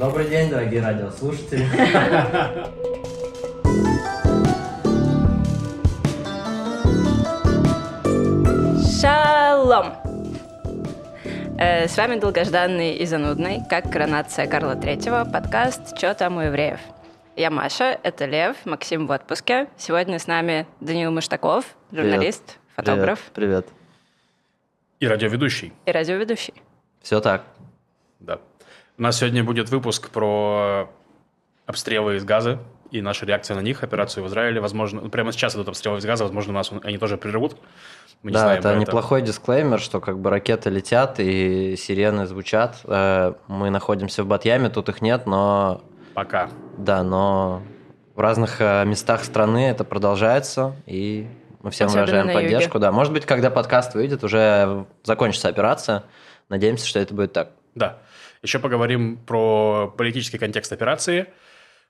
Добрый день, дорогие радиослушатели. Шалом! Э, С вами долгожданный и занудный, как коронация Карла Третьего, подкаст «Чё там у евреев?». Я Маша, это Лев, Максим в отпуске. Сегодня с нами Даниил Маштаков, журналист, фотограф Привет. И радиоведущий. и радиоведущий. Все так. Да. У нас сегодня будет выпуск про обстрелы из газа и наша реакция на них, операцию в Израиле. Возможно, ну, прямо сейчас идут обстрелы из газа, возможно, нас они тоже прервут. Мы не да, знаем это неплохой дисклеймер, что как бы ракеты летят и сирены звучат. Э, Мы находимся в Батьяме, тут их нет, но Пока. да, но в разных э, местах страны это продолжается, и мы всем Особенно выражаем на юге. поддержку. Да, может быть, когда подкаст выйдет, уже закончится операция. Надеемся, что это будет так. Да. Еще поговорим про политический контекст операции,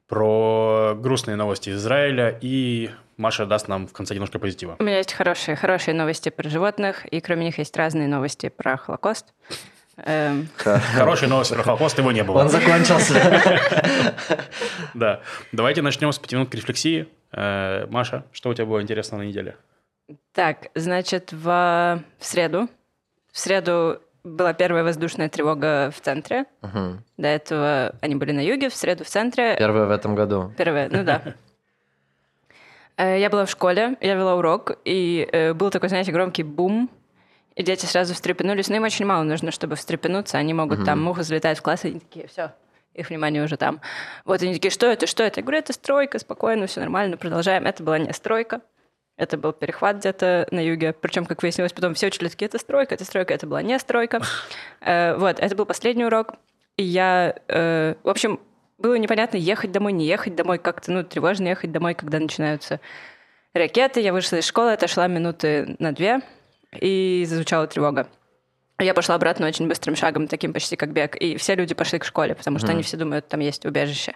про грустные новости из Израиля, и Маша даст нам в конце немножко позитива. У меня есть хорошие, хорошие новости про животных, и кроме них есть разные новости про Холокост. Эм, Хорошая новость про Холокост, его не было. Он закончился. Да. Давайте начнем с пяти минут рефлексии. Э, Маша, что у тебя было интересного на неделе? Так, значит, в, в среду. В среду была первая воздушная тревога в центре. Мгм. До этого они были на юге, в среду в центре. Первое в этом году. Первая, ну да. Э, Я была в школе, я вела урок, и э, был такой, знаете, громкий бум, и дети сразу встрепенулись. Но им очень мало нужно, чтобы встрепенуться. Они могут там, муха залетает в класс, и они такие, все, их внимание уже там. Вот они такие, что это, что это? Я говорю, это стройка, спокойно, все нормально, продолжаем. Это была не стройка, это был перехват где-то на юге. Причем, как выяснилось, потом все учили такие, это стройка, это стройка, это была не стройка. Э, Вот, это был последний урок. И я, э, в общем, было непонятно, ехать домой, не ехать домой, как-то, ну, тревожно ехать домой, когда начинаются ракеты. Я вышла из школы, отошла минуты на две, и зазвучала тревога. Я пошла обратно очень быстрым шагом, таким почти как бег, и все люди пошли к школе, потому что они все думают, там есть убежище.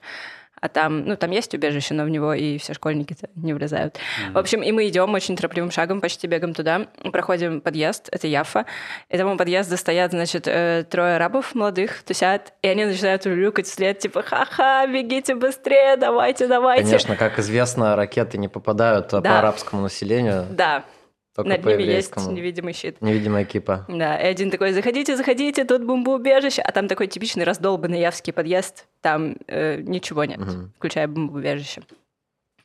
А там, ну, там есть убежище, но в него и все школьники-то не влезают. В общем, и мы идем очень торопливым шагом, почти бегом туда, проходим подъезд, это Яфа, и там у подъезда стоят, значит, э, трое арабов молодых, тусят, и они начинают улюкать вслед, типа, ха-ха, бегите быстрее, давайте, давайте. Конечно, как известно, ракеты не попадают а, по Да. арабскому населению, Да, только над ними есть невидимый щит. Невидимая кипа. Да, и один такой, заходите, заходите, тут бомбоубежище, а там такой типичный раздолбанный явский подъезд, там э, ничего нет, включая бомбоубежище.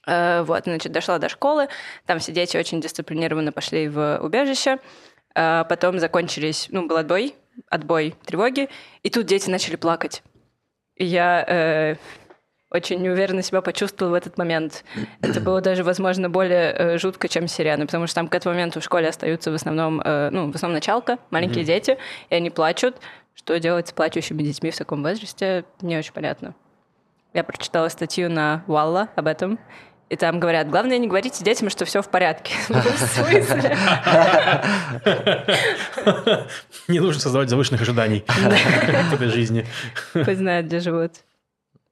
Э, вот, значит, дошла до школы, там все дети очень дисциплинированно пошли в убежище, Э, потом закончились, ну, был отбой, отбой тревоги, и тут дети начали плакать. И я э, очень неуверенно себя почувствовала в этот момент. Это было даже, возможно, более э, жутко, чем сирены, потому что там к этому моменту в школе остаются в основном, э, ну, в основном началка, маленькие дети, и они плачут. Что делать с плачущими детьми в таком возрасте, не очень понятно. Я прочитала статью на Валла об этом, и там говорят, главное не говорите детям, что все в порядке. Не нужно создавать завышенных ожиданий в этой жизни. Пусть знают, где живут.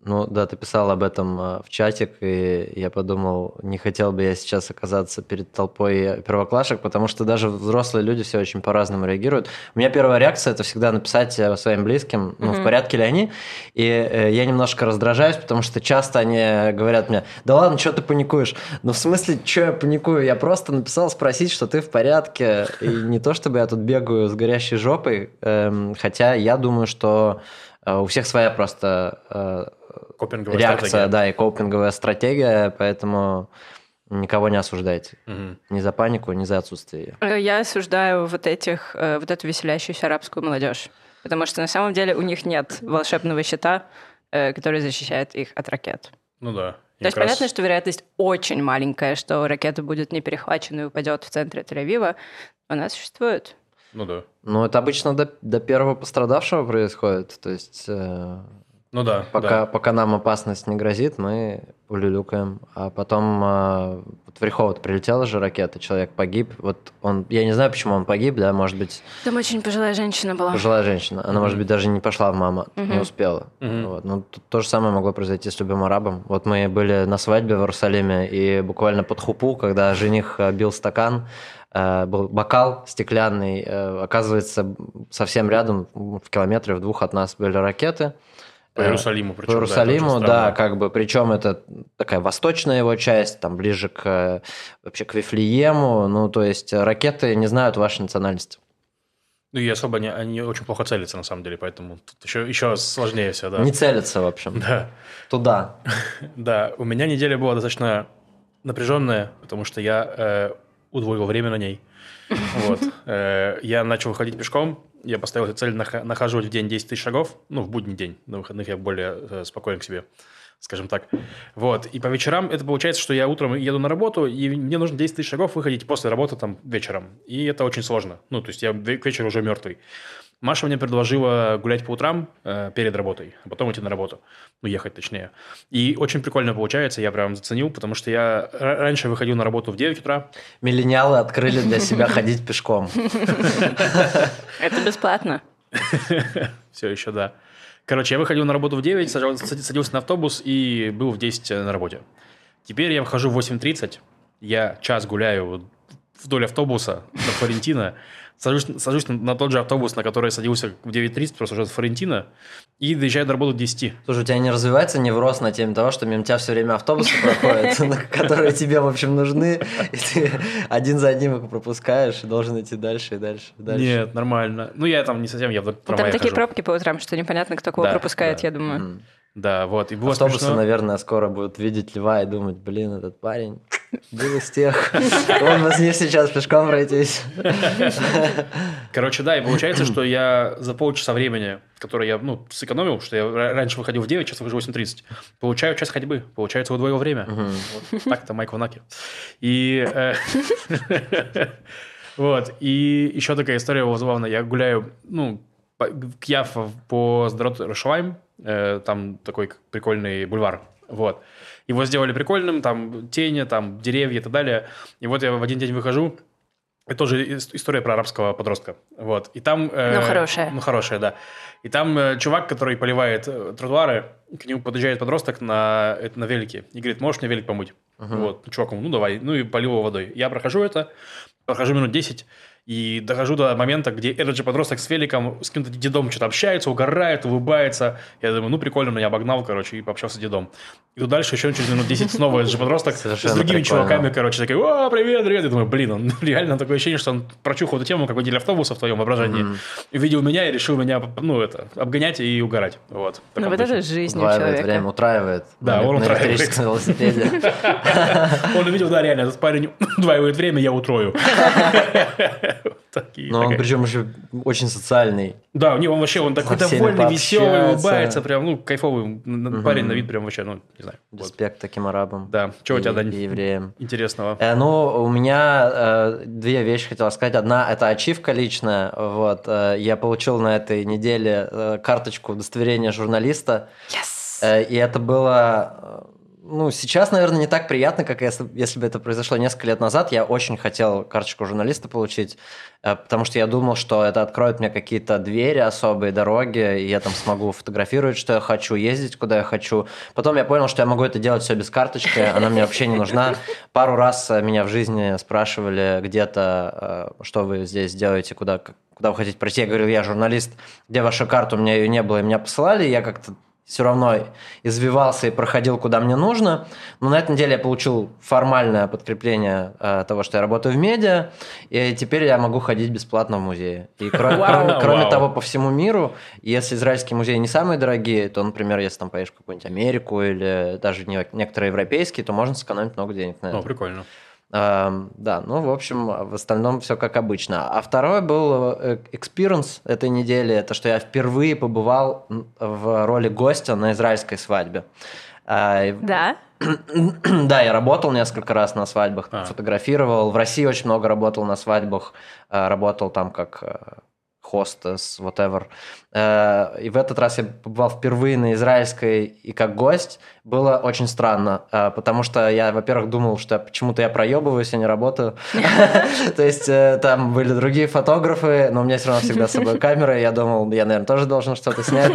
Ну да, ты писал об этом э, в чатик, и я подумал, не хотел бы я сейчас оказаться перед толпой первоклашек, потому что даже взрослые люди все очень по-разному реагируют. У меня первая реакция это всегда написать э, своим близким, ну, в порядке ли они. И э, я немножко раздражаюсь, потому что часто они говорят мне, да ладно, что ты паникуешь? Ну, в смысле, что я паникую? Я просто написал спросить, что ты в порядке. И не то, чтобы я тут бегаю с горящей жопой, эм, хотя я думаю, что у всех своя просто Копинговая реакция, стратегия. да, и копинговая стратегия, поэтому никого не осуждайте. Мгм. Ни за панику, ни за отсутствие. Э, Я осуждаю вот этих, э, вот эту веселящуюся арабскую молодежь. Потому что на самом деле у них нет волшебного щита, э, который защищает их от ракет. Ну да. И То есть раз- понятно, что вероятность очень маленькая, что ракета будет не перехвачена и упадет в центре Тель-Авива. Она существует. Ну да. Ну, это обычно до, до первого пострадавшего происходит. То есть, э, Ну да. пока, да. пока нам опасность не грозит, мы улюлюкаем. А потом э, вот в Риховод прилетела же ракета, человек погиб. Вот он, я не знаю, почему он погиб, да, может быть, Там очень пожилая женщина была. пожилая женщина. Она, может быть, даже не пошла в мама, не Мгм. успела. Мгм. Вот. Ну, тут то же самое могло произойти с любым арабом. Вот мы были на свадьбе в Иерусалиме, и буквально под хупу, когда жених э, бил стакан, э, был бокал стеклянный, э, оказывается, совсем рядом, в километре, в двух от нас были ракеты. По Иерусалиму, причем. По Иерусалиму, да, да, как бы, причем это такая восточная его часть, там ближе к вообще к Вифлеему, ну, то есть ракеты не знают вашей национальности. Ну и особо не, они очень плохо целятся, на самом деле, поэтому тут еще, еще сложнее все, да. Не целятся, в общем. Да. Туда. Да, у меня неделя была достаточно напряженная, потому что я э, удвоил время на ней. Вот. Э, я начал ходить пешком, я поставил цель нахожу в день 10 тысяч шагов, ну, в будний день, на выходных я более э, спокоен к себе скажем так. Вот. И по вечерам это получается, что я утром еду на работу, и мне нужно 10 тысяч шагов выходить после работы там вечером. И это очень сложно. Ну, то есть я к вечеру уже мертвый. Маша мне предложила гулять по утрам э, перед работой, а потом идти на работу. Ну, ехать точнее. И очень прикольно получается, я прям заценил, потому что я раньше выходил на работу в 9 утра. Миллениалы открыли для себя ходить пешком. Это бесплатно. Все еще, да. Короче, я выходил на работу в 9, садился на автобус и был в 10 на работе. Теперь я выхожу в 8.30, я час гуляю вдоль автобуса до Флорентина, сажусь, сажусь на, на тот же автобус, на который я садился в 9.30, просто уже от Флорентина, и доезжаю до работы к 10. Слушай, у тебя не развивается невроз на теме того, что мимо тебя все время автобусы проходят, которые тебе, в общем, нужны, и ты один за одним их пропускаешь и должен идти дальше и дальше. Нет, нормально. Ну, я там не совсем, я в Там такие пробки по утрам, что непонятно, кто кого пропускает, я думаю. Да, вот. И было Автобусы, смешно. наверное, скоро будут видеть льва и думать, блин, этот парень был из тех. Он не сейчас пешком пройтись. Короче, да, и получается, что я за полчаса времени, которое я, ну, сэкономил, что я раньше выходил в 9, сейчас выхожу в 8.30, получаю час ходьбы, получается, удвоил время. Вот так-то Майк Ванаки. И... Э, вот, и еще такая история была забавная. Я гуляю, ну, к Яфа по Здоровью Рашвайм, э, там такой прикольный бульвар, вот. Его сделали прикольным, там тени, там деревья и так далее. И вот я в один день выхожу, это тоже история про арабского подростка. Вот. И там... Э, ну, хорошая. Ну, хорошая, да. И там э, чувак, который поливает э, тротуары, к нему подъезжает подросток на, это, на велике и говорит, можешь мне велик помыть? Uh-huh. Вот. Чувак ему, ну, давай. Ну, и полил его водой. Я прохожу это, прохожу минут 10, и дохожу до момента, где этот же подросток с великом с каким-то дедом что-то общается, угорает, улыбается. Я думаю, ну прикольно, меня обогнал, короче, и пообщался с дедом. И тут дальше еще через минут 10 снова этот же подросток Совершенно с другими прикольно. чуваками, короче, такой, о, привет, привет. Я думаю, блин, он реально такое ощущение, что он прочухал эту тему, как водитель автобуса в твоем воображении. Mm-hmm. Увидел меня и решил меня, ну, это, обгонять и угорать. Вот. Ну, вот это жизнь у человека. время, утраивает. Да, он утраивает. Он увидел, да, реально, этот парень удваивает время, я утрою. Такие, Но он причем еще очень социальный. Да, у него он вообще, он такой довольный, веселый, улыбается, прям, ну, кайфовый парень на вид прям вообще, ну, не знаю. Респект таким арабам. Да, что у тебя, Дань? евреям. Интересного. Э, ну, у меня э, две вещи хотел сказать. Одна – это ачивка личная. Вот, э, я получил на этой неделе э, карточку удостоверения журналиста. Yes! Э, и это было ну, сейчас, наверное, не так приятно, как если, если бы это произошло несколько лет назад. Я очень хотел карточку журналиста получить, э, потому что я думал, что это откроет мне какие-то двери, особые дороги, и я там смогу фотографировать, что я хочу, ездить, куда я хочу. Потом я понял, что я могу это делать все без карточки, она мне вообще не нужна. Пару раз э, меня в жизни спрашивали где-то, э, что вы здесь делаете, куда, куда вы хотите пройти. Я говорю, я журналист, где ваша карта, у меня ее не было, и меня посылали, я как-то все равно извивался и проходил куда мне нужно. Но на этой неделе я получил формальное подкрепление э, того, что я работаю в медиа, и теперь я могу ходить бесплатно в музеи. И кроме, кроме, кроме того, по всему миру, если израильские музеи не самые дорогие, то, например, если там поедешь в какую-нибудь Америку или даже некоторые европейские, то можно сэкономить много денег на это. О, прикольно. Да, ну, в общем, в остальном все как обычно. А второй был э, experience этой недели, это что я впервые побывал в роли гостя на израильской свадьбе. А, да? Да, я работал несколько раз на свадьбах, а. фотографировал. В России очень много работал на свадьбах, а, работал там как э, хостес, whatever. Э, и в этот раз я побывал впервые на израильской и как гость. Было очень странно, э, потому что я, во-первых, думал, что почему-то я проебываюсь, я не работаю. То есть э, там были другие фотографы, но у меня все равно всегда с собой камера, я думал, я, наверное, тоже должен что-то снять.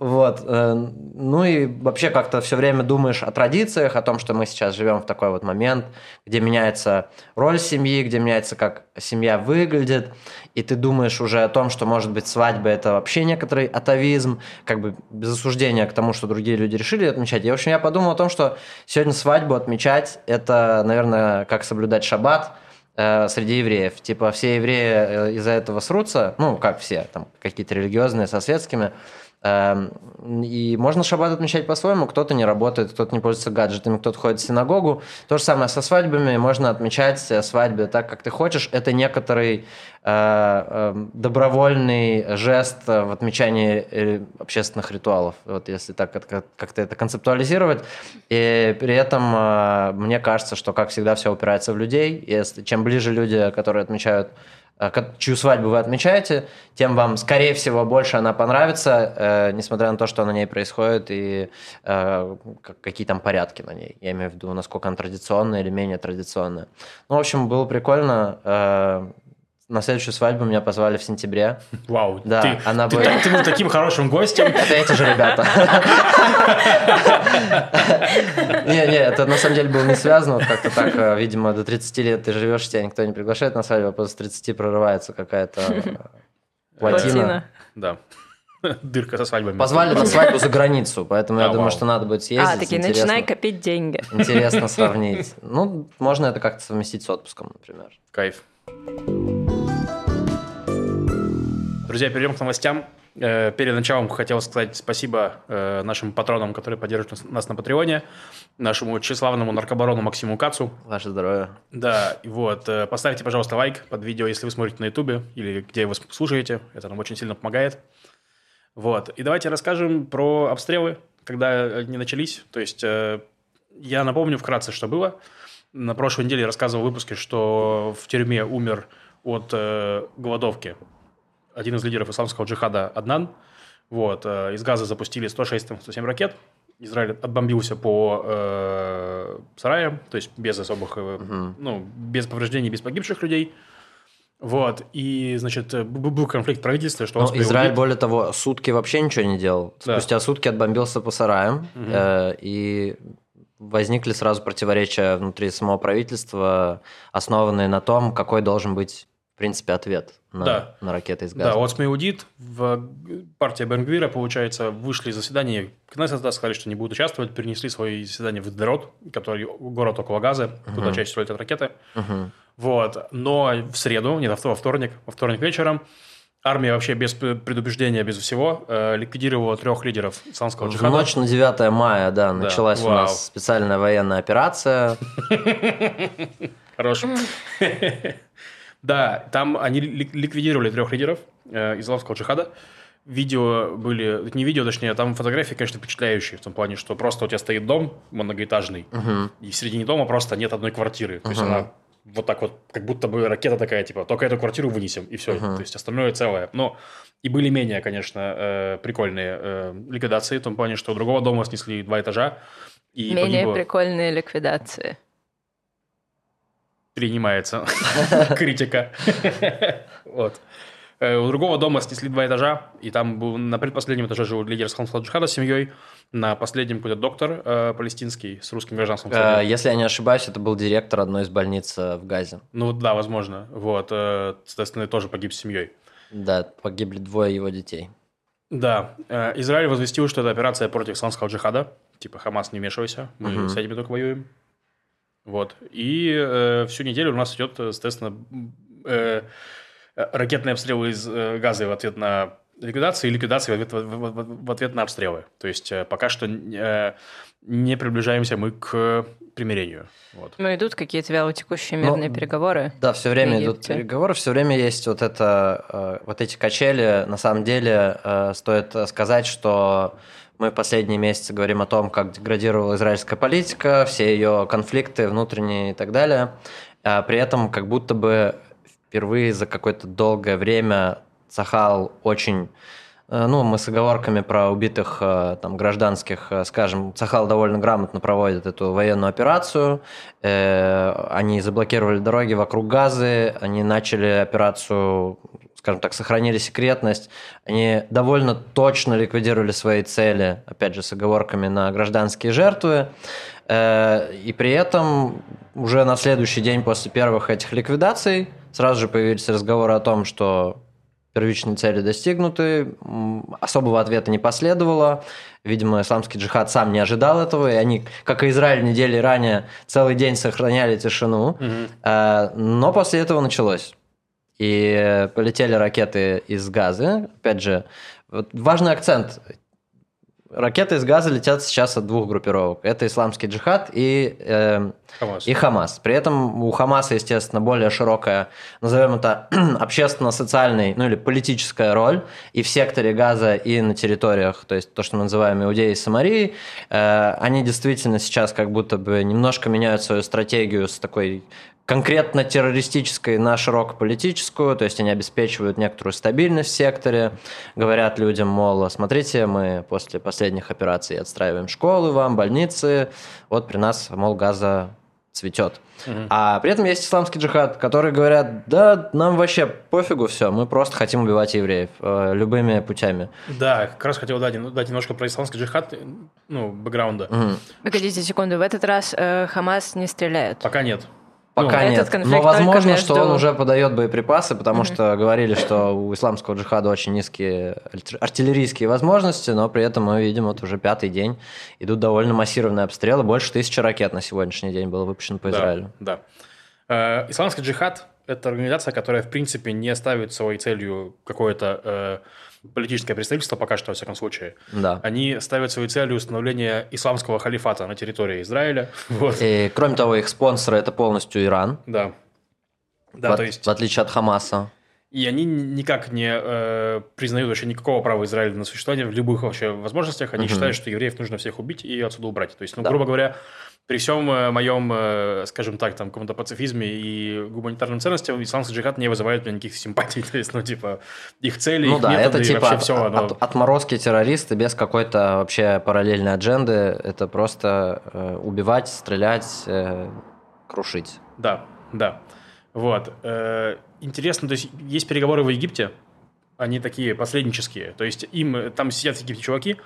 Вот. Ну и вообще как-то все время думаешь о традициях, о том, что мы сейчас живем в такой вот момент, где меняется роль семьи, где меняется, как семья выглядит, и ты думаешь уже о том, что, может быть, свадьба это вообще некоторый атовизм, как бы без осуждения к тому, что другие люди решили отмечать. И, в общем, я подумал о том, что сегодня свадьбу отмечать, это, наверное, как соблюдать шаббат э, среди евреев. Типа все евреи э, из-за этого срутся, ну, как все, там какие-то религиозные со светскими, и можно шаббат отмечать по-своему. Кто-то не работает, кто-то не пользуется гаджетами, кто-то ходит в синагогу. То же самое со свадьбами. Можно отмечать свадьбы так, как ты хочешь. Это некоторый э, э, добровольный жест в отмечании э, общественных ритуалов. Вот если так как-то это концептуализировать. И при этом э, мне кажется, что, как всегда, все упирается в людей. Если, чем ближе люди, которые отмечают Э, чью свадьбу вы отмечаете, тем вам, скорее всего, больше она понравится, э, несмотря на то, что на ней происходит и э, какие там порядки на ней. Я имею в виду, насколько она традиционная или менее традиционная. Ну, в общем, было прикольно. Э, на следующую свадьбу меня позвали в сентябре. Вау, да, ты, она ты, будет... ты, ты был таким хорошим гостем. Это эти же ребята. Не-не, это на самом деле было не связано. Вот как-то так, э, видимо, до 30 лет ты живешь, тебя никто не приглашает на свадьбу, а после 30 прорывается какая-то плотина. Да. Дырка со свадьбами. Позвали на свадьбу за границу, поэтому я думаю, что надо будет съездить. А, такие, начинай копить деньги. Интересно сравнить. Ну, можно это как-то совместить с отпуском, например. Кайф. Друзья, перейдем к новостям. Э, перед началом хотел сказать спасибо э, нашим патронам, которые поддерживают нас на Патреоне, нашему тщеславному наркобарону Максиму Кацу. Ваше здоровье. Да, вот, э, поставьте, пожалуйста, лайк под видео, если вы смотрите на Ютубе или где вы слушаете, это нам очень сильно помогает. Вот, и давайте расскажем про обстрелы, когда они начались. То есть, я напомню вкратце, что было. На прошлой неделе я рассказывал в выпуске, что в тюрьме умер от голодовки один из лидеров исламского джихада Аднан. Вот, э, из Газа запустили 106-107 ракет. Израиль отбомбился по э, сараям, то есть без особых, угу. ну, без повреждений, без погибших людей. Вот, и, значит, э, был конфликт правительства, что Но Израиль, убит. более того, сутки вообще ничего не делал. Да. Спустя сутки отбомбился по сараям, угу. э, и возникли сразу противоречия внутри самого правительства, основанные на том, какой должен быть в принципе, ответ на, да. на ракеты из газа. Да, вот Смеудит, в партия Бенгвира, получается, вышли из заседания Кнессета, сказали, что не будут участвовать, перенесли свои заседания в Дерот, который город около газа, угу. туда чаще летят ракеты. Угу. Вот, но в среду, не во вторник, во вторник вечером Армия вообще без предупреждения, без всего э, ликвидировала трех лидеров исламского джихада. В ночь на 9 мая, да, началась да. у нас специальная военная операция. Хорош. Да, там они ликвидировали трех лидеров э, исламского джихада. Видео были, не видео, точнее, там фотографии, конечно, впечатляющие в том плане, что просто у тебя стоит дом многоэтажный, uh-huh. и в середине дома просто нет одной квартиры. Uh-huh. То есть она вот так вот, как будто бы ракета такая, типа, только эту квартиру вынесем, и все. Uh-huh. То есть остальное целое. Но и были менее, конечно, э, прикольные э, ликвидации, в том плане, что у другого дома снесли два этажа. И менее погибло... прикольные ликвидации принимается критика. Вот. Э, у другого дома снесли два этажа, и там был на предпоследнем этаже жил лидер Схамсала Джихада с семьей, на последнем какой-то доктор э, палестинский с русским гражданством. Э, если я не ошибаюсь, это был директор одной из больниц э, в Газе. Ну да, возможно. Вот, э, соответственно, тоже погиб с семьей. Да, погибли двое его детей. Да, э, Израиль возвестил, что это операция против исламского джихада. Типа, Хамас, не вмешивайся, мы угу. с этими только воюем. Вот. И э, всю неделю у нас идет, соответственно, э, ракетные обстрелы из э, газа в ответ на ликвидацию и ликвидация в ответ, в, в, в ответ на обстрелы. То есть э, пока что э, не приближаемся мы к примирению. Вот. Но идут какие-то вялотекущие мирные Но, переговоры. Да, все время идут переговоры, все время есть вот это, э, вот эти качели. На самом деле э, стоит сказать, что мы последние месяцы говорим о том, как деградировала израильская политика, все ее конфликты внутренние и так далее. А при этом как будто бы впервые за какое-то долгое время Цахал очень э, ну, мы с оговорками про убитых э, там, гражданских, э, скажем, Цахал довольно грамотно проводит эту военную операцию. Они заблокировали дороги вокруг Газы, они начали операцию скажем так, сохранили секретность, они довольно точно ликвидировали свои цели, опять же, с оговорками на гражданские жертвы, э, и при этом уже на следующий день после первых этих ликвидаций сразу же появились разговоры о том, что первичные цели достигнуты, особого ответа не последовало. Видимо, исламский джихад сам не ожидал этого, и они, как и Израиль недели ранее, целый день сохраняли тишину. Угу. Но после этого началось. И полетели ракеты из Газы. Опять же, вот важный акцент. Ракеты из газа летят сейчас от двух группировок. Это исламский джихад и, э, Хамас. и Хамас. При этом у Хамаса, естественно, более широкая, назовем это, общественно-социальная, ну или политическая роль и в секторе газа, и на территориях, то есть то, что мы называем Иудеей и Самарией. Э, они действительно сейчас как будто бы немножко меняют свою стратегию с такой конкретно террористической на широкополитическую, то есть они обеспечивают некоторую стабильность в секторе, говорят людям, мол, смотрите, мы после последних операций отстраиваем школы вам, больницы, вот при нас, мол, газа цветет. Угу. А при этом есть исламский джихад, которые говорят, да, нам вообще пофигу все, мы просто хотим убивать евреев э, любыми путями. Да, как раз хотел дать, дать немножко про исламский джихад, ну, бэкграунда. Угу. Погодите секунду, в этот раз э, Хамас не стреляет? Пока нет. Пока ну, нет. Но возможно, между... что он уже подает боеприпасы, потому mm-hmm. что говорили, что у исламского джихада очень низкие артиллерийские возможности, но при этом мы видим, вот уже пятый день идут довольно массированные обстрелы. Больше тысячи ракет на сегодняшний день было выпущено по Израилю. Да. да. Э, исламский джихад – это организация, которая, в принципе, не ставит своей целью какое-то э, политическое представительство, пока что, во всяком случае. Да. Они ставят своей целью установление исламского халифата на территории Израиля. Вот. И, кроме того, их спонсоры – это полностью Иран. Да. Да, в, то есть... В отличие от Хамаса. И они никак не э, признают вообще никакого права Израиля на существование в любых вообще возможностях. Они угу. считают, что евреев нужно всех убить и отсюда убрать. То есть, ну, да. грубо говоря, при всем э, моем, э, скажем так, там, каком-то пацифизме и гуманитарным ценностям, исламский джихад не вызывает у меня никаких симпатий. То есть, ну, типа, их цели, ну, их да, методы, это, типа, вообще от, все. Оно... От, отморозки террористы без какой-то вообще параллельной адженды. Это просто э, убивать, стрелять, э, крушить. Да, да. Вот. Э, интересно, то есть, есть переговоры в Египте, они такие посреднические. То есть им там сидят какие-то чуваки,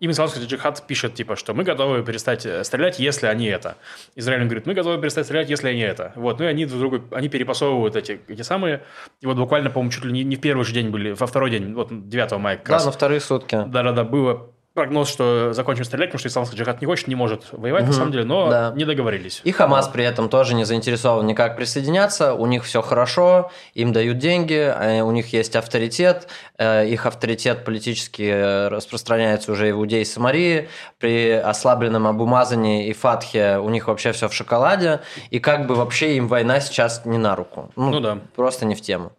им исламский джихад пишет, типа, что мы готовы перестать э, стрелять, если они это. Израиль говорит, мы готовы перестать стрелять, если они это. Вот, ну и они друг другу, они перепасовывают эти, эти самые, и вот буквально, по-моему, чуть ли не, не в первый же день были, во второй день, вот 9 мая как да, раз. на вторые сутки. Да-да-да, было прогноз, что закончим стрелять, потому что исламский джихад не хочет, не может воевать, угу, на самом деле, но да. не договорились. И Хамас при этом тоже не заинтересован никак присоединяться, у них все хорошо, им дают деньги, а у них есть авторитет, э, их авторитет политически э, распространяется уже и в Иудеи Самарии, при ослабленном Абумазане и Фатхе у них вообще все в шоколаде, и как бы вообще им война сейчас не на руку. Ну, ну да. Просто не в тему.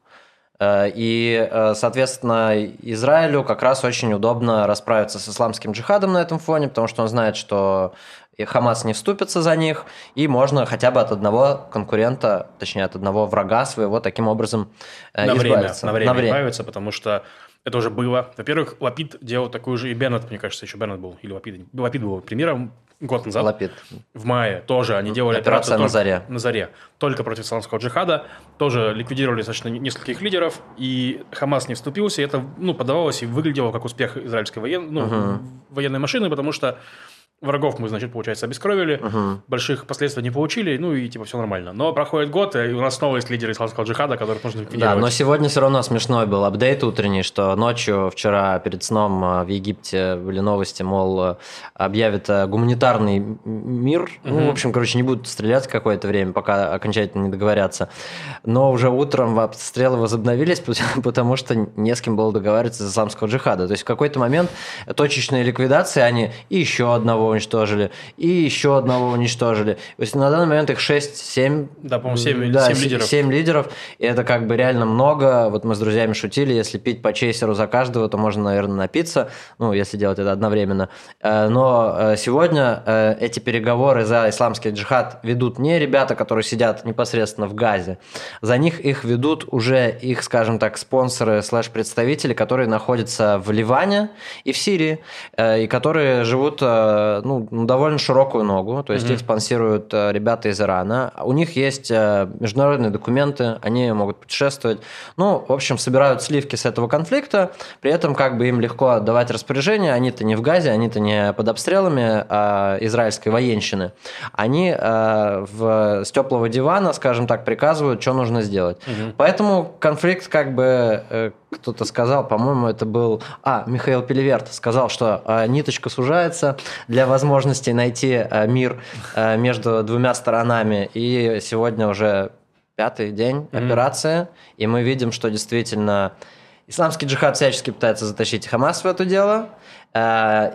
Э, и, э, соответственно, Израилю как раз очень удобно расправиться с исламским джихадом на этом фоне, потому что он знает, что Хамас не вступится за них, и можно хотя бы от одного конкурента, точнее, от одного врага своего таким образом э, на избавиться. Время, на время, на время избавиться, потому что это уже было. Во-первых, Лапид делал такую же, и Бернет, мне кажется, еще Бернет был, или Лапид. Лапид был премьером год назад. Лапид. В мае тоже они делали операцию на заре. На заре. Только против исламского джихада. Тоже ликвидировали достаточно нескольких лидеров. И Хамас не вступился. И это ну, подавалось и выглядело как успех израильской воен... ну, угу. военной машины, потому что Врагов мы, значит, получается, обескровили, угу. больших последствий не получили, ну и типа все нормально. Но проходит год, и у нас снова есть лидеры исламского джихада, которых нужно ликвидировать. Да, но сегодня все равно смешной был апдейт утренний, что ночью, вчера перед сном а, в Египте были новости, мол, объявят а, гуманитарный мир. Угу. Ну, в общем, короче, не будут стрелять какое-то время, пока окончательно не договорятся. Но уже утром обстрелы возобновились, потому что не с кем было договариваться из исламского джихада. То есть в какой-то момент точечные ликвидации, они и еще одного уничтожили, и еще одного уничтожили. То есть на данный момент их 6-7. Да, по-моему, 7, да, 7 лидеров. 7 лидеров. И это как бы реально много. Вот мы с друзьями шутили, если пить по чейсеру за каждого, то можно, наверное, напиться. Ну, если делать это одновременно. Э, но э, сегодня э, эти переговоры за исламский джихад ведут не ребята, которые сидят непосредственно в Газе. За них их ведут уже их, скажем так, спонсоры слэш-представители, которые находятся в Ливане и в Сирии, и которые живут ну, довольно широкую ногу, то есть mm-hmm. их спонсируют э, ребята из Ирана. У них есть э, международные документы, они могут путешествовать. Ну, в общем, собирают сливки с этого конфликта, при этом как бы им легко отдавать распоряжение, они-то не в Газе, они-то не под обстрелами а израильской военщины. Они э, в, с теплого дивана, скажем так, приказывают, что нужно сделать. Угу. Поэтому конфликт как бы кто-то сказал, по-моему, это был... А, Михаил Пелеверт сказал, что э, ниточка сужается для возможности найти э, мир э, между двумя сторонами. И сегодня уже пятый день mm-hmm. операции, и мы видим, что действительно исламский джихад всячески пытается затащить Хамас в это дело. Э,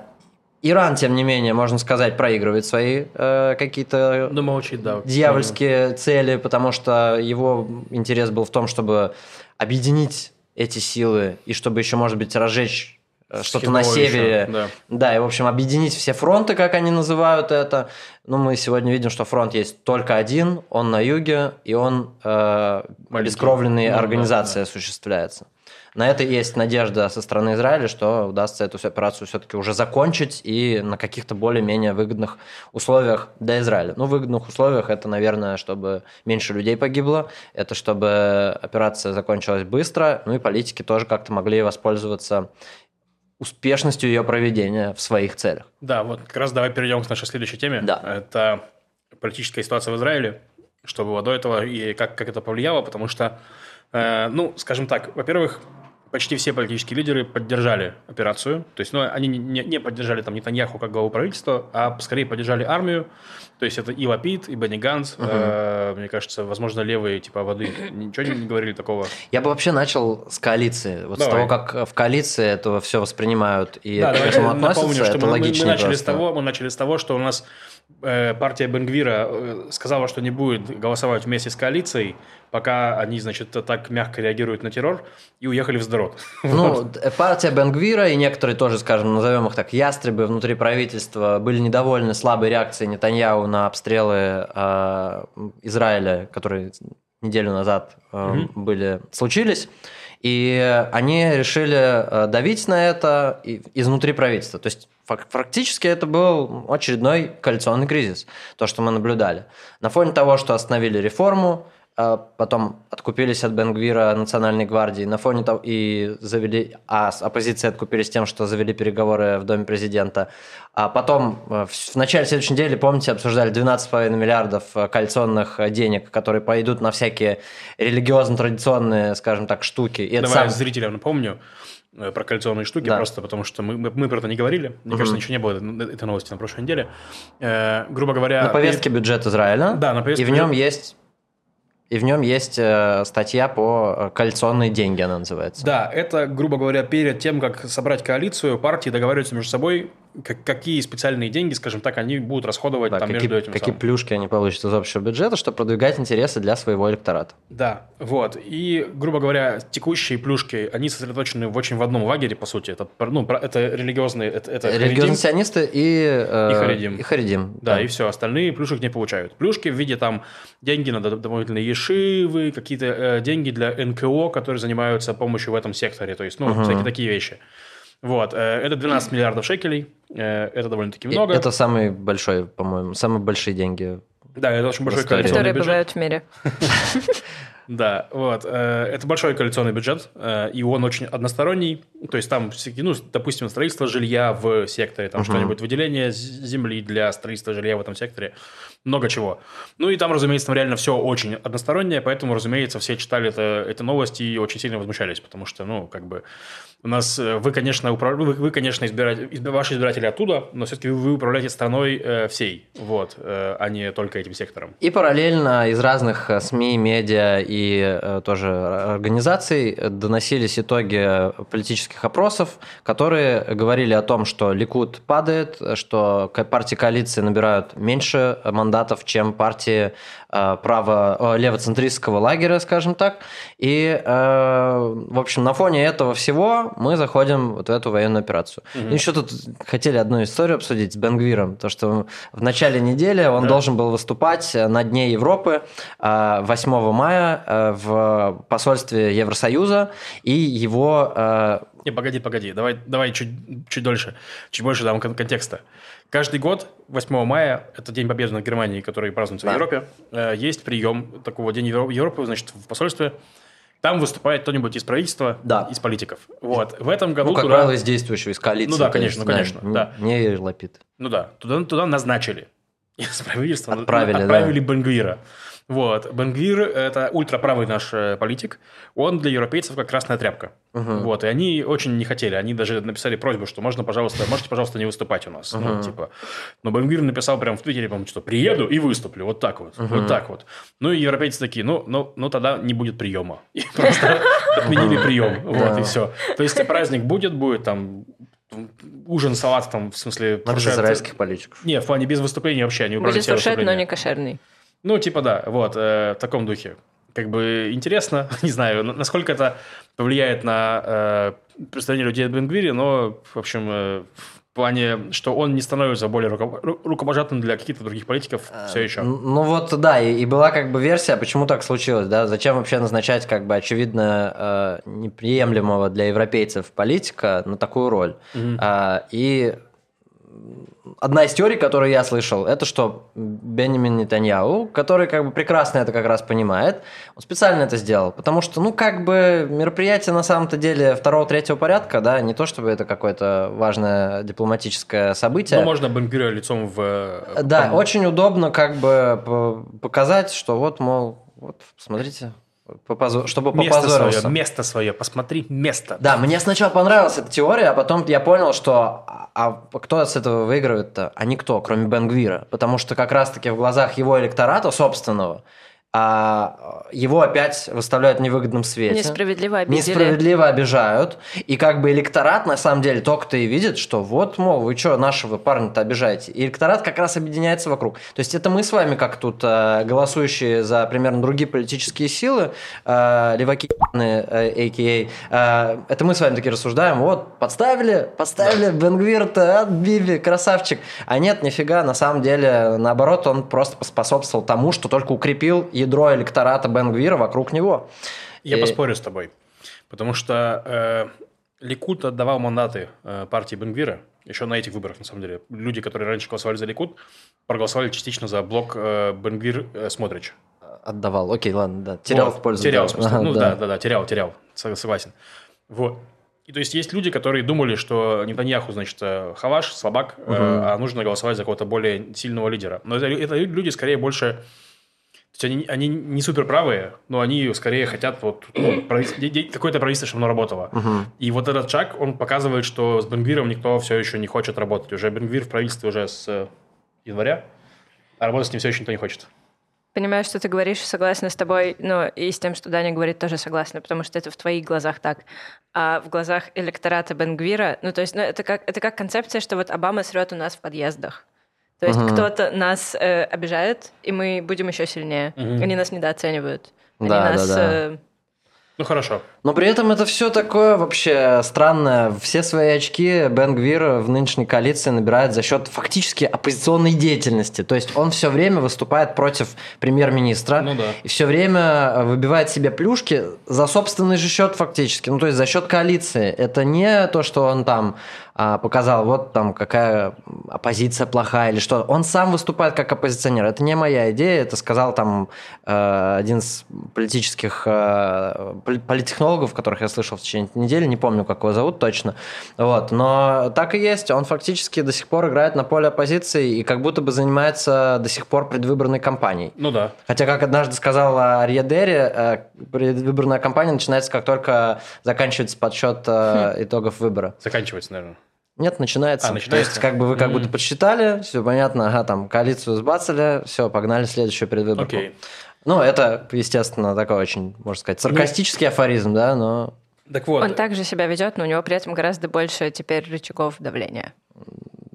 Иран, тем не менее, можно сказать, проигрывает свои э, какие-то ну, молчит, да. дьявольские цели, потому что его интерес был в том, чтобы объединить эти силы и чтобы еще, может быть, разжечь э, что-то на севере. Еще, да. да, и, в общем, объединить все фронты, как они называют это. Но мы сегодня видим, что фронт есть только один, он на юге, и он э, бескровленной ну, организацией да, да. осуществляется. На это есть надежда со стороны Израиля, что удастся эту операцию все-таки уже закончить и на каких-то более-менее выгодных условиях для Израиля. Ну, выгодных условиях это, наверное, чтобы меньше людей погибло, это чтобы операция закончилась быстро, ну и политики тоже как-то могли воспользоваться успешностью ее проведения в своих целях. Да, вот как раз давай перейдем к нашей следующей теме. Да. Это политическая ситуация в Израиле, что было до этого и как, как это повлияло, потому что, э, ну, скажем так, во-первых, почти все политические лидеры поддержали операцию. То есть, ну, они не, не поддержали там Нетаньяху как главу правительства, а скорее поддержали армию. То есть, это и Лапид, и Бенни Ганс. Угу. Э, мне кажется, возможно, левые типа воды ничего не говорили такого. Я бы вообще начал с коалиции. Вот Давай. с того, как в коалиции это все воспринимают и да, к этому относятся, напомню, что это мы, мы, начали просто. с того, мы начали с того, что у нас партия Бенгвира э, сказала, что не будет голосовать вместе с коалицией, пока они, значит, так мягко реагируют на террор, и уехали в Сдород. Ну, вот. партия Бенгвира и некоторые тоже, скажем, назовем их так, ястребы внутри правительства были недовольны слабой реакцией Нетаньяу на обстрелы э, Израиля, которые неделю назад э, mm были случились. И они решили э, давить на это изнутри правительства. То есть фактически это был очередной коалиционный кризис, то, что мы наблюдали. На фоне того, что остановили реформу, а потом откупились от Бенгвира Национальной гвардии на фоне того и завели, а с оппозицией откупились тем, что завели переговоры в Доме президента. А потом э, в начале следующей недели, помните, обсуждали 12,5 миллиардов э, коалиционных денег, которые пойдут на всякие религиозно-традиционные, скажем так, штуки. И Давай сам... зрителям напомню про коалиционные штуки, да. просто потому что мы, мы, мы про это не говорили. Мне угу. кажется, ничего не было этой новости на прошлой неделе. Э, грубо говоря... На повестке и... бюджет Израиля. Да, на повестке. И в нем есть и в нем есть э, статья по э, коалиционные деньги, она называется. Да, это, грубо говоря, перед тем, как собрать коалицию, партии договариваются между собой, как, какие специальные деньги, скажем так, они будут расходовать да, там какие, между этим. Какие самым. плюшки они получат из общего бюджета, чтобы продвигать интересы для своего электората. Да, вот. И, грубо говоря, текущие плюшки, они сосредоточены в очень в одном лагере, по сути. Это, ну, это религиозные... Это, это религиозные сионисты и, э, и Харидим. И Харидим. Да, да, и все. Остальные плюшек не получают. Плюшки в виде там деньги на дополнительные ешивы, какие-то э, деньги для НКО, которые занимаются помощью в этом секторе. То есть, ну, угу. всякие такие вещи. Вот, э, это 12 миллиардов шекелей, э, это довольно-таки много. Это самый большой, по-моему, самые большие деньги. Да, это очень большой коалиционный бюджет. Которые бывают в мире. Да, вот. Э, это большой коалиционный бюджет, и он очень односторонний. То есть там, ну, допустим, строительство жилья в секторе, там что-нибудь, выделение земли для строительства жилья в этом секторе много чего. Ну и там, разумеется, там реально все очень одностороннее, поэтому, разумеется, все читали это, эти новости и очень сильно возмущались, потому что, ну, как бы у нас э, вы, конечно, управ... вы, вы, конечно, избиратель, ваши избиратели оттуда, но все-таки вы управляете страной э, всей, вот, э, а не только этим сектором. И параллельно из разных э, СМИ, медиа и э, тоже организаций доносились итоги политических опросов, которые говорили о том, что Ликуд падает, что партии коалиции набирают меньше мандатов, чем партии э, право левоцентристского лагеря, скажем так. И, в общем, на фоне этого всего мы заходим вот в эту военную операцию. Угу. Еще тут хотели одну историю обсудить с Бенгвиром, то, что в начале недели он да. должен был выступать на Дне Европы 8 а, мая в посольстве Евросоюза, и его... Не, погоди, погоди, давай, давай чуть, чуть дольше, чуть больше дам контекста. Каждый год 8 мая, это День Победы над Германией, который празднуется да. в Европе, есть прием такого Дня Европы, значит, в посольстве, там выступает кто-нибудь из правительства, да. из политиков. Вот. В этом году ну, как туда... правило, из действующего, из коалиции. Ну да, конечно, есть, конечно. Да, да. Не Лапид. Ну да, туда, туда назначили. Из правительства отправили, отправили да. Бенгвира. Вот. Бенгвир – это ультраправый наш э, политик. Он для европейцев как красная тряпка. Угу. Вот. И они очень не хотели. Они даже написали просьбу, что можно, пожалуйста, можете, пожалуйста, не выступать у нас. Угу. Ну, типа. Но Бенгвир написал прямо в Твиттере, по что приеду и выступлю. Вот так вот. Угу. Вот так вот. Ну, и европейцы такие, ну, ну, ну тогда не будет приема. И просто отменили прием. Вот, и все. То есть праздник будет, будет там ужин, салат там, в смысле... Без израильских политиков. Не, в плане без выступления вообще. Они Будет фуршет, но не кошерный. Ну, типа да, вот, э, в таком духе. Как бы интересно, не знаю, насколько это повлияет на э, представление людей о Бенгвире, но, в общем, э, в плане, что он не становится более рукопожатным для каких-то других политиков э, все еще. Ну вот, да, и, и была как бы версия, почему так случилось, да, зачем вообще назначать как бы очевидно э, неприемлемого для европейцев политика на такую роль. Угу. А, и одна из теорий, которую я слышал, это что Бенjamin Нетаньяу, который как бы прекрасно это как раз понимает, он специально это сделал, потому что, ну, как бы мероприятие на самом-то деле второго-третьего порядка, да, не то чтобы это какое-то важное дипломатическое событие. Ну, можно бомбируя лицом в... Э, да, очень удобно как бы показать, что вот, мол, вот, посмотрите, Попозор... Чтобы место попозорился. Свое, место свое, посмотри место. Да, мне сначала понравилась эта теория, а потом я понял, что а, а кто с этого выигрывает-то? А никто, кроме Бенгвира. Потому что как раз-таки в глазах его электората собственного а его опять выставляют в невыгодном свете. Несправедливо обидели. Несправедливо обижают. И как бы электорат, на самом деле, только-то и видит, что вот, мол, вы что, нашего парня-то обижаете. И электорат как раз объединяется вокруг. То есть это мы с вами, как тут э, голосующие за примерно другие политические силы, э, леваки, э, а.к.а., это мы с вами такие рассуждаем, вот, подставили, подставили да. Бенгвир-то, от Биби, красавчик. А нет, нифига, на самом деле, наоборот, он просто способствовал тому, что только укрепил ядро электората Бенгвира вокруг него. Я и... поспорю с тобой. Потому что э, Ликут отдавал мандаты э, партии Бенгвира еще на этих выборах, на самом деле. Люди, которые раньше голосовали за Ликут, проголосовали частично за блок э, Бенгвир э, Смотрич. Отдавал. Окей, ладно, да. Терял вот, в пользу. Терял, в смысле. Ага, ну да. да, да, да, терял, терял. Согласен. Вот. И то есть есть люди, которые думали, что Нетаньяху, значит, э, хаваш, слабак, угу. э, а нужно голосовать за какого-то более сильного лидера. Но это, это люди скорее больше есть они, они не супер правые, но они скорее хотят вот ну, какое-то правительство, чтобы оно работало. Uh-huh. И вот этот шаг, он показывает, что с Бенгвиром никто все еще не хочет работать. Уже Бенгвир в правительстве уже с января, а работать с ним все еще никто не хочет. Понимаю, что ты говоришь, согласна с тобой, но и с тем, что Даня говорит, тоже согласна, потому что это в твоих глазах так. А в глазах электората Бенгвира, ну то есть ну, это, как, это как концепция, что вот Обама срет у нас в подъездах. То есть угу. кто-то нас э, обижает, и мы будем еще сильнее. Угу. Они нас недооценивают. Они да, нас... Да, да. Э, ну хорошо. Но при этом это все такое вообще странное. Все свои очки Бен Гвир в нынешней коалиции набирает за счет фактически оппозиционной деятельности. То есть он все время выступает против премьер-министра ну, да. и все время выбивает себе плюшки за собственный же счет фактически. Ну то есть за счет коалиции. Это не то, что он там а, показал, вот там какая оппозиция плохая или что. Он сам выступает как оппозиционер. Это не моя идея, это сказал там э, один из политических э, политтехнологов, которых я слышал в течение недели, не помню, как его зовут точно. Вот. Но так и есть, он фактически до сих пор играет на поле оппозиции и как будто бы занимается до сих пор предвыборной кампанией. Ну да. Хотя, как однажды сказала Ария Дерри, э, предвыборная кампания начинается, как только заканчивается подсчет хм. итогов выбора. Заканчивается, наверное. Нет, начинается. А, начинается. То есть, как бы вы как mm-hmm. будто подсчитали, все понятно, ага, там коалицию сбацали, все, погнали следующую предвыборку. Okay. Ну, это, естественно, такой очень, можно сказать, саркастический ну, афоризм, да, но... Так вот. Он также себя ведет, но у него при этом гораздо больше теперь рычагов давления.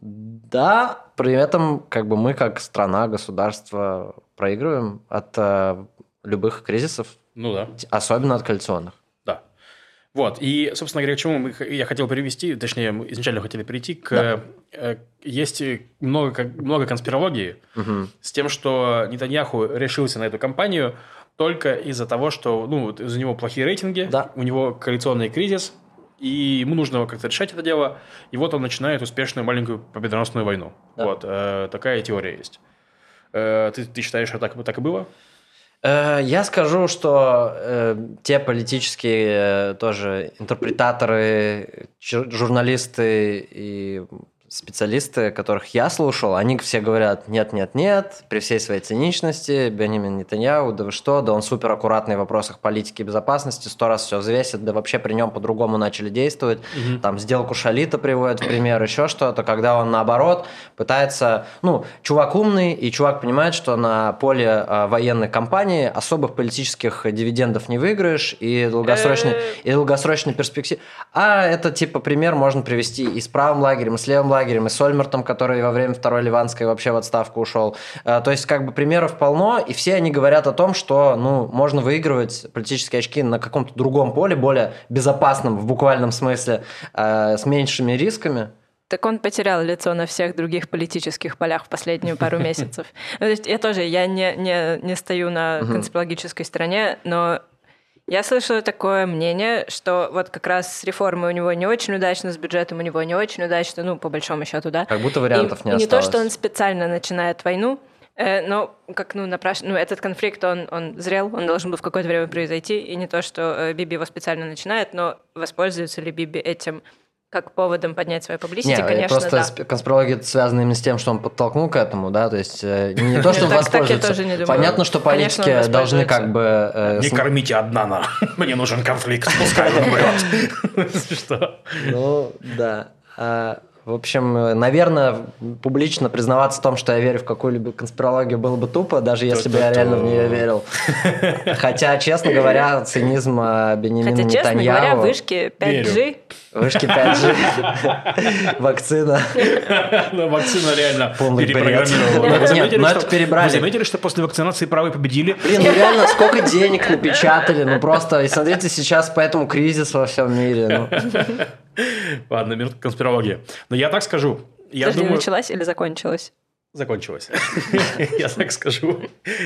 Да, при этом как бы мы как страна, государство проигрываем от э, любых кризисов. Ну да. Особенно от коалиционных. Вот, и, собственно говоря, к чему мы, я хотел перевести, точнее, мы изначально хотели перейти к... Да. Э, есть много, много конспирологии угу. с тем, что Нетаньяху решился на эту кампанию только из-за того, что ну, из-за него плохие рейтинги, да. у него коалиционный кризис, и ему нужно как-то решать это дело, и вот он начинает успешную маленькую победоносную войну. Да. Вот, э, такая теория есть. Э, ты, ты считаешь, что так, так и было? Э, я скажу, что э, те политические э, тоже интерпретаторы, журналисты и специалисты, которых я слушал, они все говорят, нет, нет, нет, при всей своей циничности, Бенjamin Нетаньяу, да вы что, да он супер аккуратный в вопросах политики и безопасности, сто раз все взвесит, да вообще при нем по-другому начали действовать, угу. там сделку Шалита приводит в пример, еще что-то, когда он наоборот пытается, ну, чувак умный, и чувак понимает, что на поле э, военной кампании особых политических дивидендов не выиграешь, и долгосрочной, и долгосрочной перспективе. А это типа пример можно привести и с правым лагерем, и с левым лагерем, и с Ольмертом, который во время Второй Ливанской вообще в отставку ушел. Э, то есть, как бы примеров полно, и все они говорят о том, что ну, можно выигрывать политические очки на каком-то другом поле, более безопасном в буквальном смысле, э, с меньшими рисками. Так он потерял лицо на всех других политических полях в последнюю пару месяцев. Ну, то есть я тоже, я не, не, не стою на конспирологической стороне, но я слышала такое мнение, что вот как раз с реформой у него не очень удачно, с бюджетом у него не очень удачно, ну, по большому счету, да. Как будто вариантов и, не и осталось. Не то, что он специально начинает войну, э, но как, ну, напраш... ну, этот конфликт, он, он зрел, он должен был в какое-то время произойти, и не то, что э, Биби его специально начинает, но воспользуется ли Биби этим как поводом поднять свою публичность, конечно, просто да. конспирология связана именно с тем, что он подтолкнул к этому, да, то есть э, не то, что он воспользуется. Понятно, что политики должны как бы... Э, не кормите одна на, мне нужен конфликт, пускай он умрет. Что? Ну, да. В общем, наверное, публично признаваться в том, что я верю в какую-либо конспирологию, было бы тупо, даже если бы я реально в нее верил. Хотя, честно говоря, цинизм а, Бенемина Хотя, честно говоря, вышки 5G... Вышки 5G, вакцина. Ну, вакцина реально перепрограммировала. Нет, но это перебрали. Вы заметили, что после вакцинации правые победили? Блин, ну реально, сколько денег напечатали, ну просто, и смотрите, сейчас поэтому кризис во всем мире. Ладно, минутка конспирологии. Но я так скажу. Я Подожди, думаю... началась или закончилась? Закончилась. я так скажу.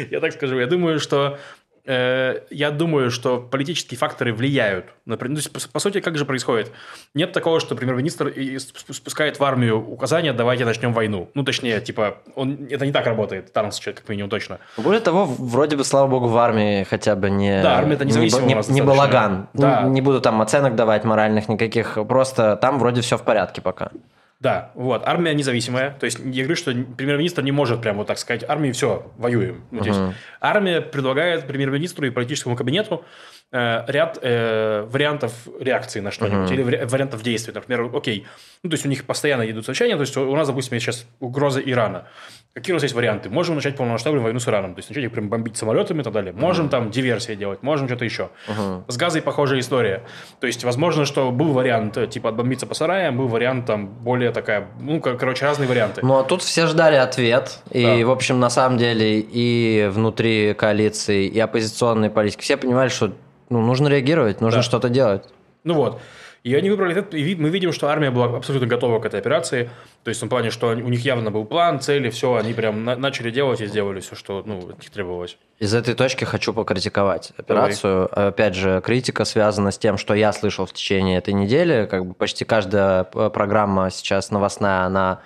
Я так скажу. Я думаю, что я думаю, что политические факторы влияют. Например, ну, по, по сути, как же происходит? Нет такого, что премьер-министр спускает в армию указания, давайте начнем войну. Ну, точнее, типа, он, это не так работает, там как минимум точно. Более того, вроде бы, слава богу, в армии хотя бы не... Да, армия это независимая не, не, не балаган. Да. Не, не буду там оценок давать моральных никаких, просто там вроде все в порядке пока. Да, вот, армия независимая, то есть я говорю, что премьер-министр не может прямо вот так сказать, армии все, воюем. Ну, есть армия предлагает премьер-министру и политическому кабинету э, ряд э, вариантов реакции на что-нибудь, uh-huh. или вариантов действий. Например, окей, ну, то есть у них постоянно идут совещания, то есть у нас, допустим, сейчас угроза Ирана. Какие у нас есть варианты? Можем начать полномасштабную войну с Ираном, то есть начать их прям бомбить самолетами и так далее. Можем uh-huh. там диверсии делать, можем что-то еще. Uh-huh. С газой похожая история. То есть, возможно, что был вариант, э, типа, отбомбиться по сараям, был вариант там более такая, ну, короче, разные варианты. Ну, а тут все ждали ответ. И, да. в общем, на самом деле, и внутри коалиции, и оппозиционные политики, все понимали, что ну, нужно реагировать, нужно да. что-то делать. Ну вот. И они выбрали это, и мы видим, что армия была абсолютно готова к этой операции. То есть, в том плане, что у них явно был план, цели, все, они прям на- начали делать и сделали все, что ну, от них требовалось. Из этой точки хочу покритиковать операцию. Давай. Опять же, критика связана с тем, что я слышал в течение этой недели. Как бы почти каждая программа сейчас новостная, она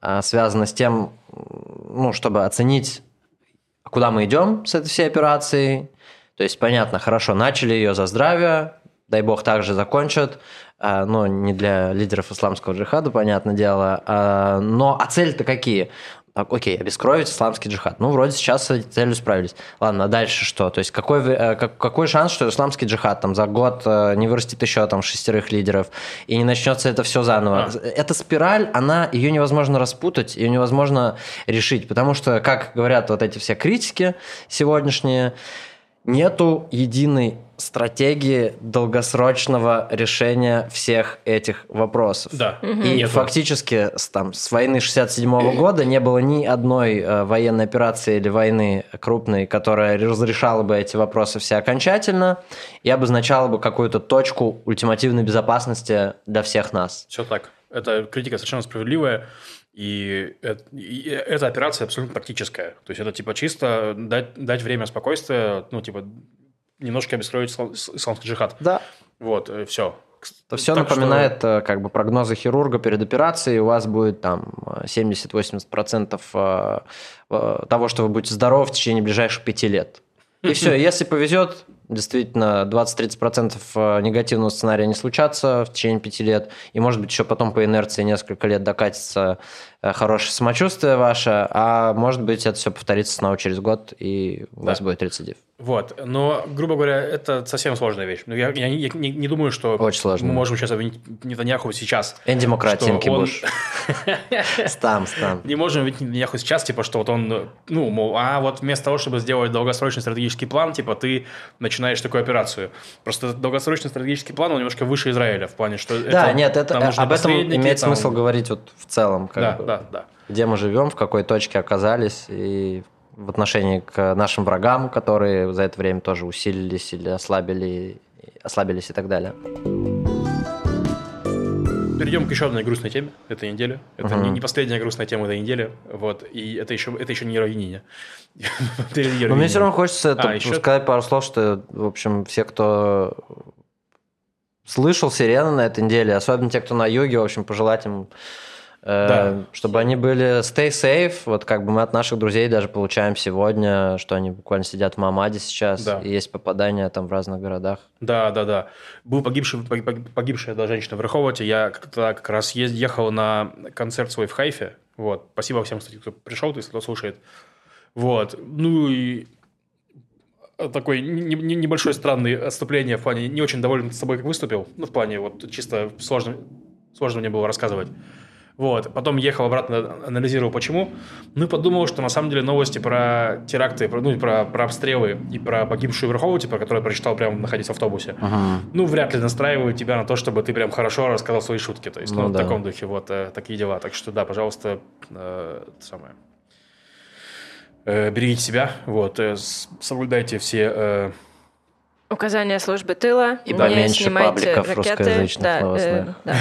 а, связана с тем, ну, чтобы оценить, куда мы идем с этой всей операцией. То есть, понятно, хорошо, начали ее за здравие, дай бог, также закончат. А, но не для лидеров исламского джихада, понятное дело. А, но а цели-то какие? Так, окей, обескровить исламский джихад. Ну, вроде сейчас с этой целью справились. Ладно, а дальше что? То есть какой, э, какой шанс, что исламский джихад там за год э, не вырастет еще там шестерых лидеров и не начнется это все заново? А. Эта спираль, она, ее невозможно распутать, ее невозможно решить, потому что, как говорят вот эти все критики сегодняшние, нету единой стратегии долгосрочного решения всех этих вопросов. Да. И нету. фактически с, там, с войны 67 -го года не было ни одной э, военной операции или войны крупной, которая разрешала бы эти вопросы все окончательно и обозначала бы какую-то точку ультимативной безопасности для всех нас. Все так. Это критика совершенно справедливая. И, это, и эта операция абсолютно практическая. То есть это типа чисто дать, дать время спокойствия, ну, типа, немножко обескровить исламский джихад. Да. Вот, э, все. То все так напоминает что... Э, как бы прогнозы хирурга перед операцией. У вас будет там 70-80% э, того, что вы будете здоровы в течение ближайших пяти лет. И все, если повезет, действительно 20-30% э, негативного сценария не случатся в течение пяти лет, и, может быть, еще потом по инерции несколько лет докатится э, хорошее самочувствие ваше, а может быть, это все повторится снова через год, и у Да. вас будет рецидив. Вот, но, грубо говоря, это совсем сложная вещь. Ну, я, я не, я не- не думаю, что Очень сложно. мы можем сейчас обвинить Нетаньяху сейчас. Энди Демократинки что он- Буш. Стам, стам. Не можем обвинить Нетаньяху сейчас, типа, что вот он, ну, мол, а вот вместо того, чтобы сделать долгосрочный стратегический план, типа, ты начинаешь такую операцию. Просто долгосрочный стратегический план, он немножко выше Израиля, в плане, что Да, нет, это, там нужны об этом имеет там- смысл говорить вот в целом, как Да, бы, да, да. где мы живем, в какой точке оказались, и в отношении к нашим врагам, которые за это время тоже усилились или ослабили, ослабились и так далее. Перейдем к еще одной грустной теме этой недели. Это Мгм. не, не последняя грустная тема этой недели. Вот. И это еще, это еще не героиня. Но мне все равно хочется А, еще? сказать пару слов, что, в общем, все, кто слышал сирены на этой неделе, особенно те, кто на юге, в общем, пожелать им, Да. чтобы они были stay safe. Вот как бы мы от наших друзей даже получаем сегодня, что они буквально сидят в Мамаде сейчас, Да. и есть попадания там в разных городах. Да, да, да. Был погибший, пог- пог- погибшая да, женщина в Раховате. Я как-то как раз ехал на концерт свой в Хайфе. Вот. Спасибо всем, кстати, кто пришел, если кто слушает. Вот. Ну и такой не- не- небольшое странное отступление в плане не очень доволен собой, как выступил. Ну, в плане вот чисто сложно, сложно мне было рассказывать. Вот. Потом ехал обратно, анализировал, почему. Ну и подумал, что на самом деле новости про теракты, про, ну, про, про обстрелы и про погибшую Верхову, типа, которую я прочитал прямо находясь в автобусе, ну, вряд ли настраивают тебя на то, чтобы ты прям хорошо рассказал свои шутки. То есть, ну, Ну в да. таком духе вот э, такие дела. Так что, да, пожалуйста, э, самое. Э, берегите себя, вот, э, соблюдайте все э, Указания службы тыла. И поменьше пабликов ракеты. русскоязычных Да, э, новостных. да.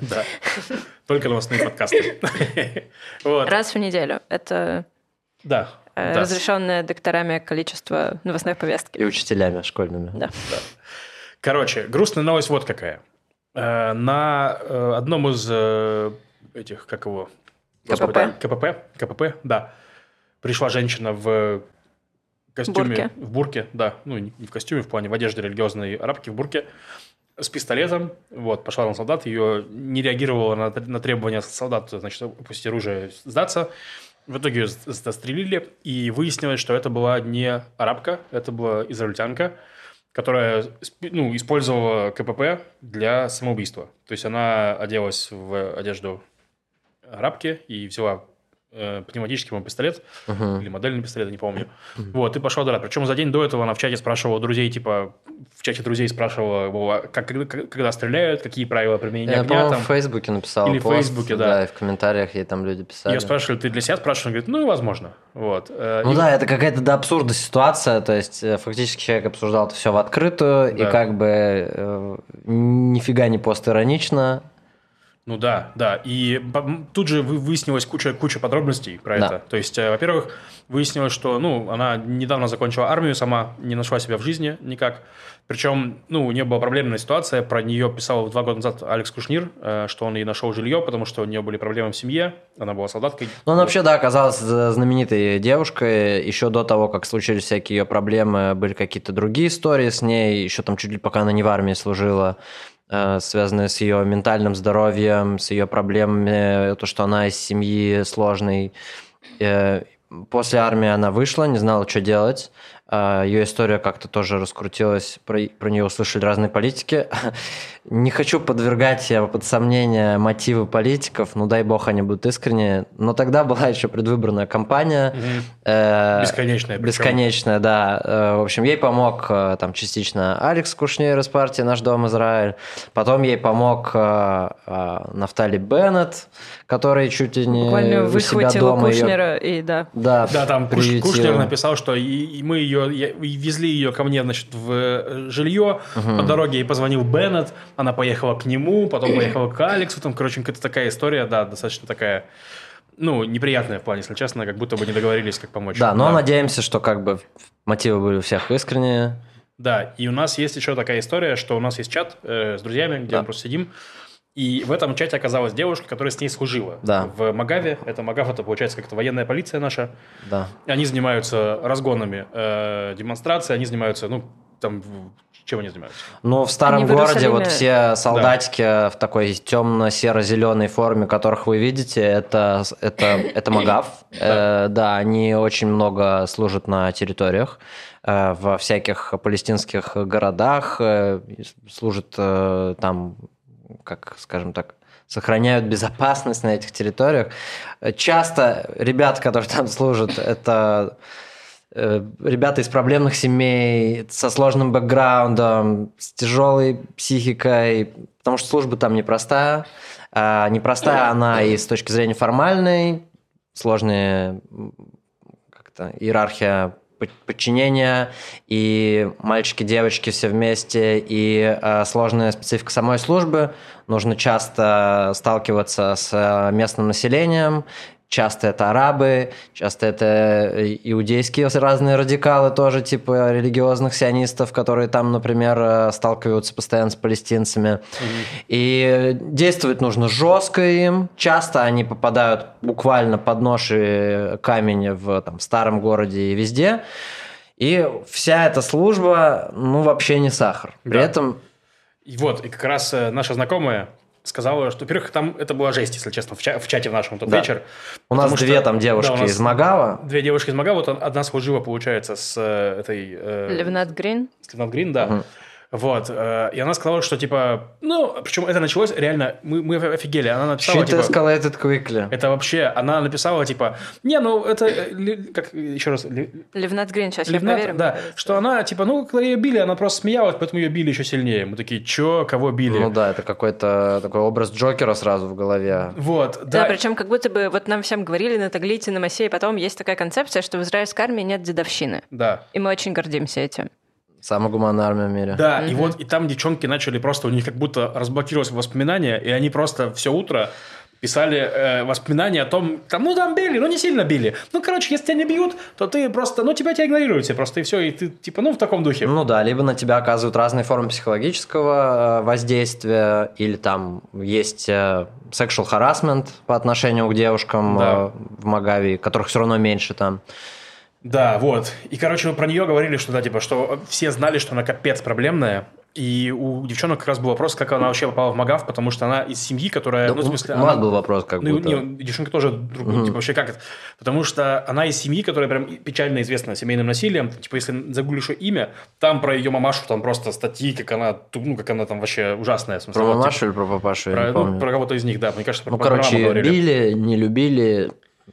Да. Только новостные подкасты. Раз в неделю. Это Да. э, разрешенное докторами количество новостной повестки. И учителями школьными. Да. Короче, грустная новость вот какая. Э, На одном из этих, как его? КПП. КПП, КПП, да. Пришла женщина в костюме. Бурке. В бурке, да. Ну, не в костюме, в плане в одежде религиозной арабки, в бурке. С пистолетом. Вот, пошла на солдат. Ее не реагировала на, на требования солдата, значит, опустить оружие, сдаться. В итоге ее застрелили, и выяснилось, что это была не арабка, это была израильтянка, которая ну, использовала КПП для самоубийства. То есть она оделась в одежду арабки и взяла э, пневматический пистолет Мгм. или модельный пистолет, я не помню. Вот, и пошла драть. Причем за день до этого она в чате спрашивала друзей, типа, в чате друзей спрашивала, Вова, как, когда, когда стреляют, какие правила применения Я, огня там. в Фейсбуке написал Или в Фейсбуке, да. и в комментариях ей там люди писали. Ее спрашивали, ты для себя спрашиваешь? Она говорит, ну, возможно. Вот. Э, Ну и- да, это какая-то до абсурда ситуация, то есть э, фактически человек обсуждал это все в открытую, Да. и как бы э, нифига не постиронично. Ну да, да. И тут же вы- выяснилась куча, куча подробностей про Да. это. То есть, э, во-первых, выяснилось, что ну, она недавно закончила армию сама, не нашла себя в жизни никак. Причем, ну, у нее была проблемная ситуация. Про нее писал два года назад Алекс Кушнир, э, что он ей нашел жилье, потому что у нее были проблемы в семье. Она была солдаткой. Ну, она вообще, да, оказалась э, знаменитой девушкой. Еще до того, как случились всякие ее проблемы, были какие-то другие истории с ней. Еще там чуть ли пока она не в армии служила, связанные с ее ментальным здоровьем, с ее проблемами, то, что она из семьи сложной. Э, После армии она вышла, не знала, что делать. А, Ее история как-то тоже раскрутилась, про, про нее услышали разные политики. Не хочу подвергать я под сомнение мотивы политиков, ну дай бог они будут искренние. Но тогда была еще предвыборная кампания. Э, Бесконечная. причем. Бесконечная, да. Э, В общем, ей помог э, там частично Алекс Кушнир из партии «Наш дом Израиль». Потом ей помог Нафтали Беннет, который чуть ли не Буквально у себя дома Кушнера и да. Да, Да, там приютил. Кушнер написал, что и, и мы ее я- и везли ее ко мне, значит, в э, жилье. По дороге ей позвонил Беннет, она поехала к нему, потом поехала к Алексу. Там, короче, какая-то такая история, да, достаточно такая, ну, неприятная в плане, если честно, как будто бы не договорились, как помочь. Да, но надеемся, что как бы мотивы были у всех искренние. Да, и у нас есть еще такая история, что у нас есть чат э, с друзьями, где Да. мы просто сидим, И в этом чате оказалась девушка, которая с ней служила. Да. В Магаве. Это Магав, это получается как-то военная полиция наша. Да. Они занимаются разгонами э, демонстраций, они занимаются, ну, там, чем они занимаются? Ну, в старом Они городе Иерусалиме- вот все солдатики в такой темно-серо-зеленой форме, которых вы видите, это, это, это Магав. Э, Да, они очень много служат на территориях, э, во всяких палестинских городах, э, служат э, там, как, скажем так, сохраняют безопасность на этих территориях. Часто ребята, которые там служат, это э, ребята из проблемных семей, со сложным бэкграундом, с тяжелой психикой, потому что служба там непростая. А непростая она и с точки зрения формальной, сложная как-то иерархия подчинения, и мальчики, девочки все вместе, и э, сложная специфика самой службы. Нужно часто сталкиваться с э, местным населением, Часто это арабы, часто это иудейские разные радикалы тоже, типа религиозных сионистов, которые там, например, э, сталкиваются постоянно с палестинцами. И действовать нужно жестко им. Часто они попадают буквально под нож и камень в там, старом городе и везде. И вся эта служба, ну, вообще не сахар. При Да. этом И вот, и как раз э, наша знакомая сказала, что, во-первых, там это была жесть, если честно, в, ча- в чате в нашем тот Да. вечер. у нас что- две там девушки да, из Магава. Две девушки из Мага, вот одна служила, получается, с э, этой... э, Левнат Грин. с Левнат Грин, да. Вот. э, И она сказала, что, типа... Ну, причем это началось реально... Мы, мы офигели. Она написала, Shit типа... escalated quickly. Это вообще... Она написала, типа... Не, ну, это... э, Как еще раз? Левнат Грин, сейчас я Левнат, проверю. да, что она, типа, ну, когда ее били, она просто смеялась, поэтому ее били еще сильнее. Мы такие, чё, кого били? Ну да, это какой-то такой образ Джокера сразу в голове. Вот, Да, да. причем как будто бы вот нам всем говорили на Таглите, на Массе, и потом есть такая концепция, что в израильской армии нет дедовщины. Да. И мы очень гордимся этим. Самая гуманная армия в мире. Да, и вот, и там девчонки начали просто, у них как будто разблокировались воспоминания, и они просто все утро писали э, воспоминания о том, там, ну, там били, ну, не сильно били. Ну, короче, если тебя не бьют, то ты просто, ну, тебя тебя игнорируют все просто, и все, и ты, типа, ну, в таком духе. Ну да, либо на тебя оказывают разные формы психологического э, воздействия, или там есть э, sexual harassment по отношению к девушкам Да. э, в Магаве, которых все равно меньше там. Да, вот. И, короче, мы про нее говорили, что, да, типа, что все знали, что она капец проблемная, и у девчонок как раз был вопрос, как она вообще попала в Магав, потому что она из семьи, которая, Да, ну, в смысле, у нас она- был вопрос как Ну, будто. не, девчонка тоже друг, типа, вообще как это? Потому что она из семьи, которая прям печально известна семейным насилием. Типа, если загуглишь ее имя, там про ее мамашу там просто статьи, как она, ну, как она там вообще ужасная. В смысле, Про вот, мамашу типа, или про папашу, я про, не ну, помню. про кого-то из них, да. Мне кажется, про, Ну, про короче, били, не любили,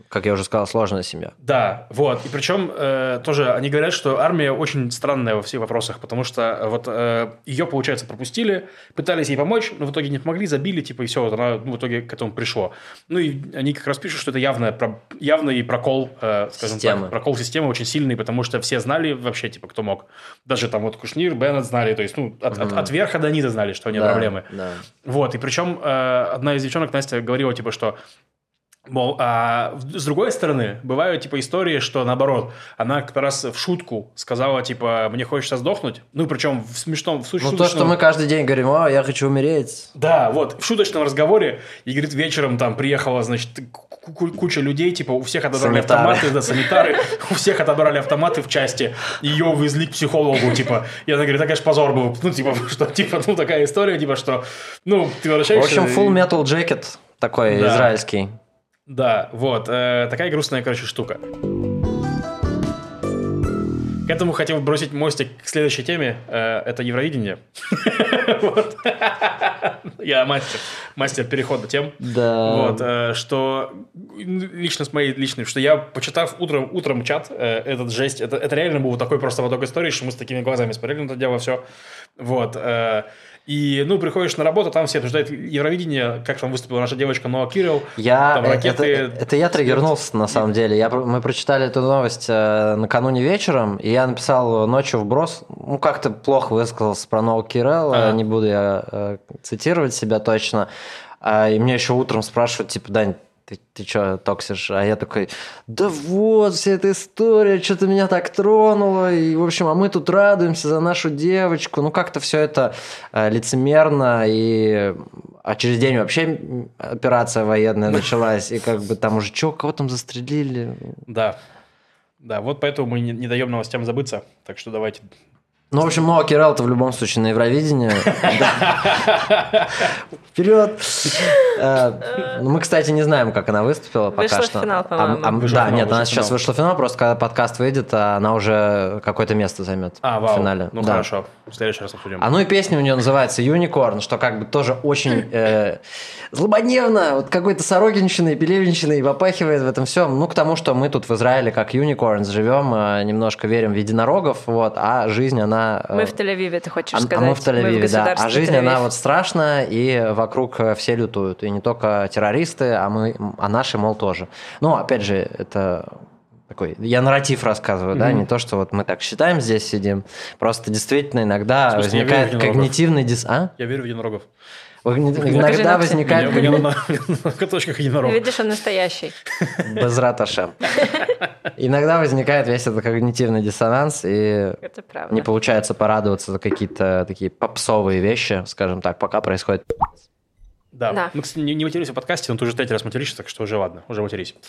как я уже сказал, сложная семья. Да, вот. И причем э, тоже они говорят, что армия очень странная во всех вопросах, потому что э, вот э, ее, получается, пропустили, пытались ей помочь, но в итоге не помогли, забили, типа, и все, вот она ну, в итоге к этому пришло. Ну, и они как раз пишут, что это явная, про- явный прокол, э, скажем Системы. так, прокол системы очень сильный, потому что все знали вообще, типа, кто мог. Даже там вот Кушнир, Беннет знали, то есть, ну, от, от- от верха до низа знали, что у нее Да, проблемы. Да. Вот, и причем э, одна из девчонок, Настя, говорила, типа, что Мол, а в- с другой стороны, бывают, типа, истории, что, наоборот, она как раз в шутку сказала, типа, мне хочется сдохнуть. Ну, причем в смешном, в суч- Ну, то, шуточном- что мы каждый день говорим, о, я хочу умереть. Да, вот, в шуточном разговоре, и, говорит, вечером там приехала, значит, ку- ку- куча людей, типа, у всех отобрали Санитары. автоматы, да, санитары, у всех отобрали автоматы в части, ее увезли к психологу, типа, и она говорит, это, конечно, позор был, ну, типа, что, типа, ну, такая история, типа, что, ну, ты В возвращаешься... общем, и- Full Metal Jacket такой Да. израильский. Да, вот, э, такая грустная, короче, штука. К этому хотел бросить мостик к следующей теме. Э, это Евровидение. Я мастер. Мастер перехода тем. Да. Вот, э, что лично с моей личной, что я, почитав утром, утром чат, э, этот жесть, это, это реально был такой просто поток истории, что мы с такими глазами смотрели на это дело, все. Вот. Э, и, ну, приходишь на работу, там все обсуждают Евровидение, как там выступила наша девочка Ноа Кирилл. Я, Там э, ракеты- это, это я триггернулся, на самом деле. Я, мы прочитали эту новость э, накануне вечером, и я написал ночью вброс. Ну, как-то плохо высказался про Ноу Кирелл, А. не буду я э, цитировать себя точно. А, и мне еще утром спрашивают, типа, Дань, ты, ты что токсишь? А я такой, да вот, вся эта история, что-то меня так тронуло, и, в общем, а мы тут радуемся за нашу девочку. Ну, как-то все это э, лицемерно, и а через день вообще операция военная началась, и как бы там уже, что, кого там застрелили? Да, да, вот поэтому мы не, не даем новостям забыться, так что давайте ну, в общем, Ноа Кирелл-то в любом случае на Евровидении. Вперед! Э, ну, мы, кстати, не знаем, как она выступила пока что. Вышла в финал, по-моему. Да, нет, она сейчас вышла в финал, просто когда подкаст выйдет, она уже какое-то место займет а, в финале. Ну, хорошо. В следующий раз обсудим. А ну и песня у нее называется «Юникорн», что как бы тоже очень э, злободневно, вот какой-то сорокинщиной, пелевинщиной попахивает в этом всем. Ну, к тому, что мы тут в Израиле как Юникорн живем, э, немножко верим в единорогов, вот, а жизнь, она... Э, мы в Тель-Авиве, ты хочешь а, сказать. А мы в Тель-Авиве, да. А жизнь, она вот страшная, и вокруг все лютуют. И не только террористы, а, мы, а наши, мол, тоже. Ну, опять же, это такой, я нарратив рассказываю, mm-hmm. да, не то, что вот мы так считаем, здесь сидим. Просто действительно иногда смысле, возникает когнитивный дис... А? Я верю в единорогов. Иногда возникает... У меня на каточках единорог. Видишь, он настоящий. Без раташа. Иногда возникает весь этот когнитивный диссонанс, и не получается порадоваться за какие-то такие попсовые вещи, скажем так, пока происходит да. да. Мы, кстати, не, не матерились в подкасте, но ты уже третий раз материшься, так что уже ладно, уже матерись.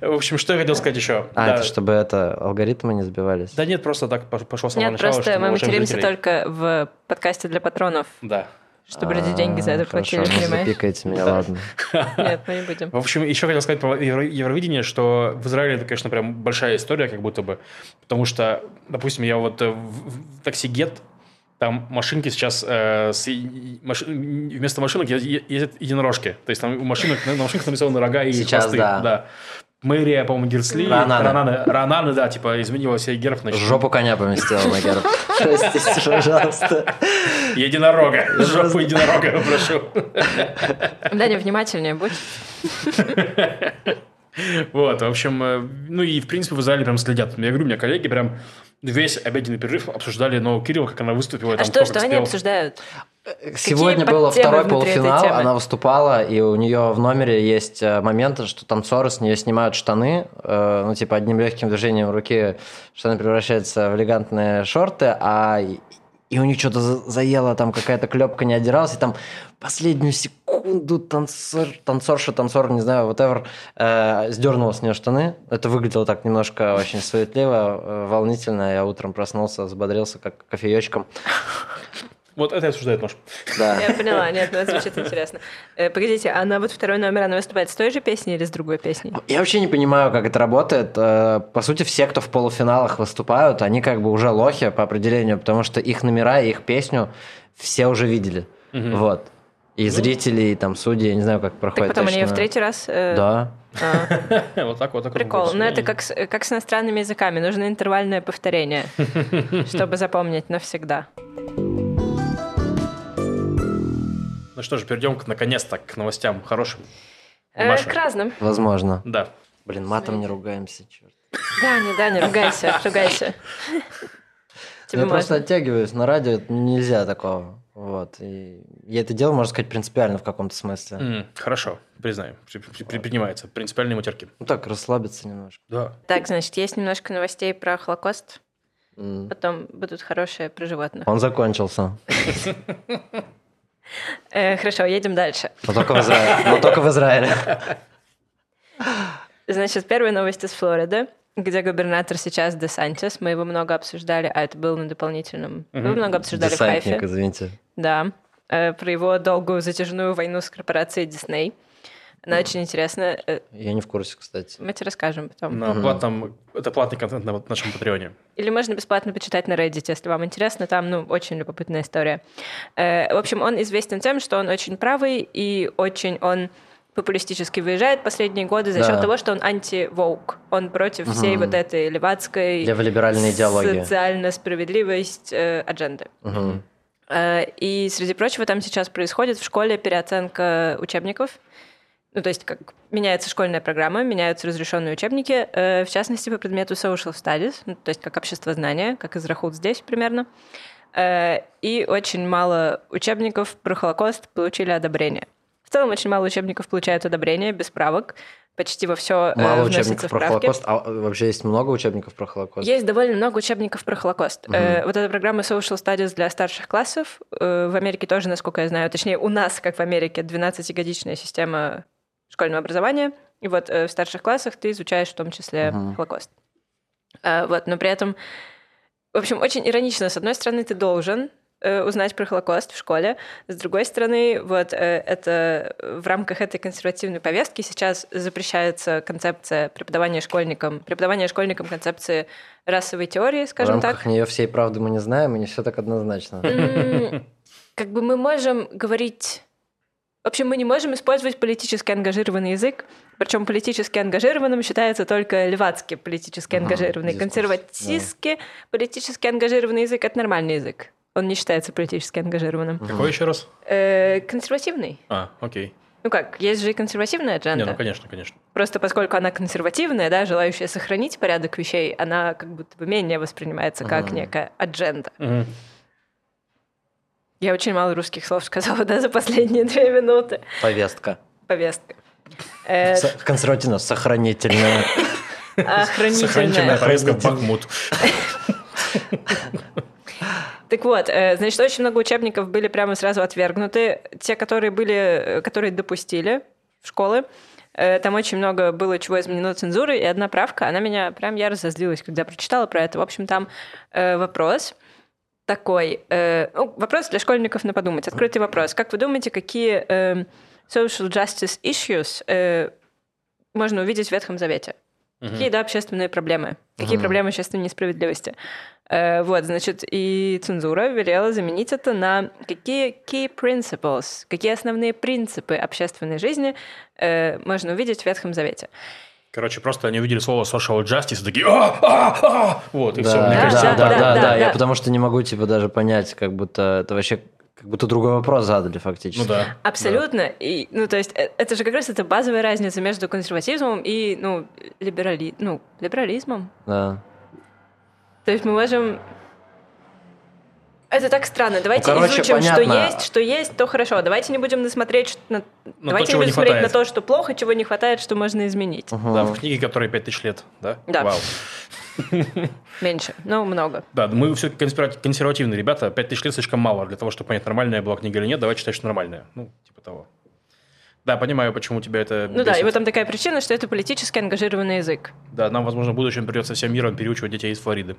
В общем, что я хотел сказать еще? А, это чтобы это алгоритмы не сбивались? Да нет, просто так пошел самого Нет, просто мы материмся только в подкасте для патронов. Да. Чтобы люди деньги за это платили, понимаешь? Запикайте меня, ладно. Нет, мы не будем. В общем, еще хотел сказать про Евровидение, что в Израиле это, конечно, прям большая история, как будто бы. Потому что, допустим, я вот в такси Гет там машинки сейчас э, с, маш, вместо машинок ездят единорожки. То есть там у машинок, на машинках нарисованы рога и сейчас, хвосты. Да. да. Мэрия, по-моему, Герсли. Рананы. Рананы, Рананы, да, типа изменила себе герб. Значит. Жопу коня поместила на герб. Простите, пожалуйста. Единорога. Жопу единорога прошу. Даня, внимательнее будь. Вот, в общем, э, ну и, в принципе, в Израиле прям следят. Я говорю, у меня коллеги прям весь обеденный перерыв обсуждали Нову Кирилл, как она выступила. А там, что, что они обсуждают? Сегодня было второй полуфинал, она выступала, и у нее в номере есть э, моменты, что танцоры с нее снимают штаны, э, ну, типа, одним легким движением руки штаны превращаются в элегантные шорты, а и у них что-то заело, там какая-то клепка не отдиралась, и там последнюю секунду танцор, танцорша, танцор, не знаю, whatever, э, сдернула с нее штаны. Это выглядело так немножко очень суетливо, э, волнительно. Я утром проснулся, взбодрился, как кофеечком. Вот это обсуждает нож. Да. Я поняла, нет, ну это звучит интересно. Э, погодите, она вот второй номер, она выступает с той же песней или с другой песней? Я вообще не понимаю, как это работает. Э, по сути, все, кто в полуфиналах выступают, они как бы уже лохи по определению, потому что их номера и их песню все уже видели. Угу. Вот. И ну. зрители, и там судьи, я не знаю, как проходит. Так потом точно. они в третий раз... Э... Да. А. Вот так вот. Прикол. Но это как с, как с иностранными языками. Нужно интервальное повторение, чтобы запомнить навсегда. Ну что ж, перейдем наконец-то к новостям хорошим. Э, к разным. Возможно. Да. Блин, матом не ругаемся, черт. Да, не, да, не ругайся, ругайся. Тебе я просто оттягиваюсь. На радио нельзя такого. Вот. И я это делаю, можно сказать, принципиально в каком-то смысле. Mm, хорошо, признаю. При, при, принимается. Принципиальные матерки. Ну так, расслабиться немножко. Да. Так, значит, есть немножко новостей про Холокост. Mm. Потом будут хорошие про животных. Он закончился. Э, хорошо, едем дальше. Но только в Израиле. Значит, первая новость из Флориды, где губернатор сейчас Десантис. Мы его много обсуждали, а это было на дополнительном. Мы его много обсуждали в Хайфе. извините. Да. Э, про его долгую затяжную войну с корпорацией Дисней. Она очень интересная. Э, Я не в курсе, кстати. Мы тебе расскажем потом. На платном, это платный контент на нашем Патреоне. Или можно бесплатно почитать на Reddit, если вам интересно. Там, ну, очень любопытная история. Э, в общем, он известен тем, что он очень правый и очень он популистически выезжает последние годы за да. счет того, что он анти-воук. Он против угу. всей вот этой левацкой леволиберальной идеологии. социально справедливость э, адженды. Угу. Э, и, среди прочего, там сейчас происходит в школе переоценка учебников. Ну, то есть, как меняется школьная программа, меняются разрешенные учебники, э, в частности, по предмету social studies, ну, то есть, как общество знания, как из Рахут здесь примерно. Э, и очень мало учебников про Холокост получили одобрение. В целом очень мало учебников получают одобрение без правок. Почти во все Мало вносятся учебников про. Холокост. А вообще есть много учебников про Холокост? Есть довольно много учебников про Холокост. Э, вот эта программа Social Studies для старших классов э, в Америке тоже, насколько я знаю, точнее, у нас, как в Америке, 12-годичная система школьного образования. И вот э, в старших классах ты изучаешь в том числе Холокост. А, вот, но при этом, в общем, очень иронично. С одной стороны, ты должен э, узнать про Холокост в школе. С другой стороны, вот э, это в рамках этой консервативной повестки сейчас запрещается концепция преподавания школьникам, преподавание школьникам концепции расовой теории, В скажем рамках так. нее всей правды мы не знаем, и не все так однозначно. Как бы мы можем говорить... В общем, мы не можем использовать политически ангажированный язык, причем политически ангажированным считается только левацкий политически Ага, ангажированный. дискурс, Консерватистски политически ангажированный язык — это нормальный язык. Он не считается политически ангажированным. Какой еще раз? Э, консервативный. А, окей. Ну как, есть же и консервативная Не, адженда. ну конечно, конечно. Просто поскольку она консервативная, да, желающая сохранить порядок вещей, она как будто бы менее воспринимается как Мгм. некая адженда. Мгм. Я очень мало русских слов сказала, да, за последние две минуты. Повестка. Повестка. Э, Консервативно, сохранительная. Сохранительная Охранительная. повестка Бахмут. Так вот, э, значит, очень много учебников были прямо сразу отвергнуты. Те, которые были, э, которые допустили в школы, э, там очень много было чего изменено цензурой, и одна правка, она меня прям я разозлилась, когда прочитала про это. В общем, там вопрос такой, ну, вопрос для школьников на подумать. Открытый вопрос. Как вы думаете, какие social justice issues можно увидеть в Ветхом Завете? Какие, да, общественные проблемы? Какие проблемы общественной несправедливости? Э, вот, значит, и цензура велела заменить это на какие key principles, какие основные принципы общественной жизни э, можно увидеть в Ветхом Завете. Короче, просто они увидели слово social justice и такие «А! А! А!» Вот, и все. Да, Мне да, кажется, да, да, да, да, да. Я да. потому что не могу типа даже понять, как будто это вообще как будто другой вопрос задали фактически. Ну да. Абсолютно. И, ну, то есть, э, это же как раз это базовая разница между консерватизмом и, ну, либерали... ну, либерализмом. Да. То есть мы можем... Это так странно. Давайте Ну, короче, изучим, что понятно. есть, что есть, то хорошо. Давайте не будем насмотреть, что- на... Ну, давайте то, не не будем смотреть на то, что плохо, чего не хватает, что можно изменить. Мгм. Да, в книге, которой 5000 лет, да? Да. Вау. Меньше, но много. Да, мы все консервативные ребята. 5000 лет слишком мало для того, чтобы понять, нормальная была книга или нет. Давай читать, что нормальная. Ну, типа того. Да, понимаю, почему тебя это Ну да, и бесит. вот там такая причина, что это политически ангажированный язык. Да, нам, возможно, в будущем придется всем миром переучивать детей из Флориды.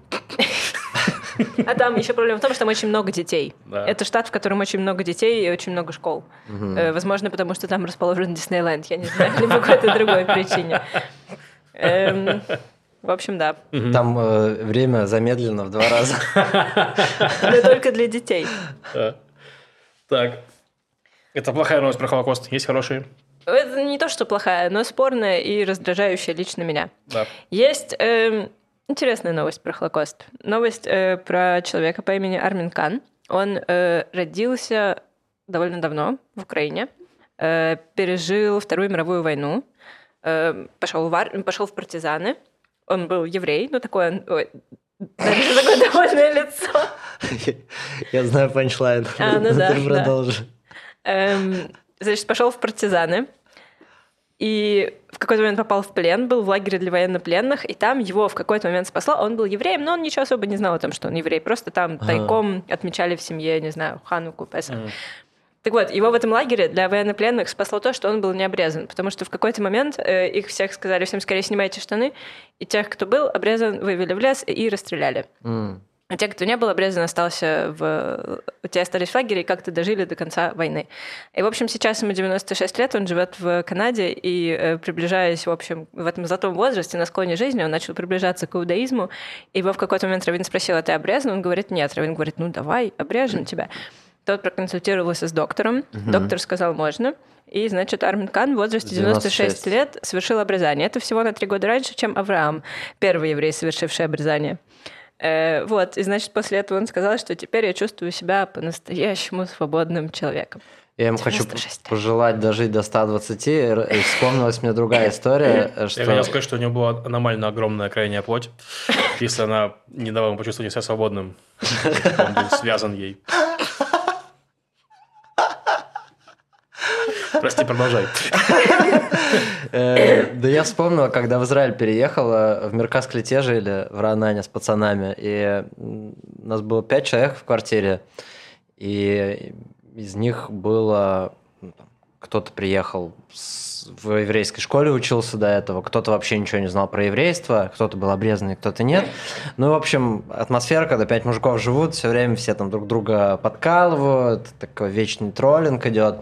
А там еще проблема в том, что там очень много детей. Да. Это штат, в котором очень много детей и очень много школ. Э, Возможно, потому что там расположен Диснейленд, я не знаю, или по какой-то другой причине. Эм, В общем, да. Там э, время замедлено в два раза. Но только для детей. Так. Это плохая новость про Холокост. Есть хорошие? Это не то, что плохая, но спорная и раздражающая лично меня. Да. Есть эм, интересная новость про Холокост. Новость э, про человека по имени Армин Кан. Он э, родился довольно давно в Украине, э, пережил Вторую мировую войну, э, пошел, в ар- пошел в партизаны. Он был еврей, ну такой он... ой, даже такое довольное лицо. Я знаю панчлайн. А, ну да, Ты да. продолжи. Эм, значит, пошел в партизаны. И в какой-то момент попал в плен, был в лагере для военнопленных, и там его в какой-то момент спасло. Он был евреем, но он ничего особо не знал о том, что он еврей. Просто там тайком отмечали в семье, не знаю, Хануку, Песах. Так вот, его в этом лагере для военнопленных спасло то, что он был не обрезан, потому что в какой-то момент э, их всех сказали, всем скорее снимайте штаны, и тех, кто был обрезан, вывели в лес и расстреляли. М. А те, кто не был обрезан, остался в... Те остались в лагере и как-то дожили до конца войны. И, в общем, сейчас ему 96 лет, он живет в Канаде, и, э, приближаясь, в общем, в этом золотом возрасте, на склоне жизни, он начал приближаться к иудаизму, и его в какой-то момент Равин спросил, а ты обрезан? Он говорит, нет. Равин говорит, ну давай, обрежем тебя. Тот проконсультировался с доктором, доктор сказал, можно. И, значит, Армин Кан в возрасте 96 96 лет совершил обрезание. Это всего на три года раньше, чем Авраам, первый еврей, совершивший обрезание. Э, вот, и значит, после этого он сказал, что теперь я чувствую себя по-настоящему свободным человеком. Я ему хочу 96 лет. пожелать дожить до 120. Р- и Вспомнилась мне другая история, Я что... хотел сказать, что у него была аномально огромная крайняя плоть, если она не давала ему почувствовать себя свободным. Он был связан ей. Прости, продолжай. Э, Да я вспомнил, когда в Израиль переехала, в Меркасклите жили, в Ранане с пацанами, и у нас было пять человек в квартире, и из них было... ну, Кто-то приехал в еврейской школе учился до этого, кто-то вообще ничего не знал про еврейство, кто-то был обрезанный, кто-то нет. Ну, в общем, атмосфера, когда пять мужиков живут, все время все там друг друга подкалывают, такой вечный троллинг идет.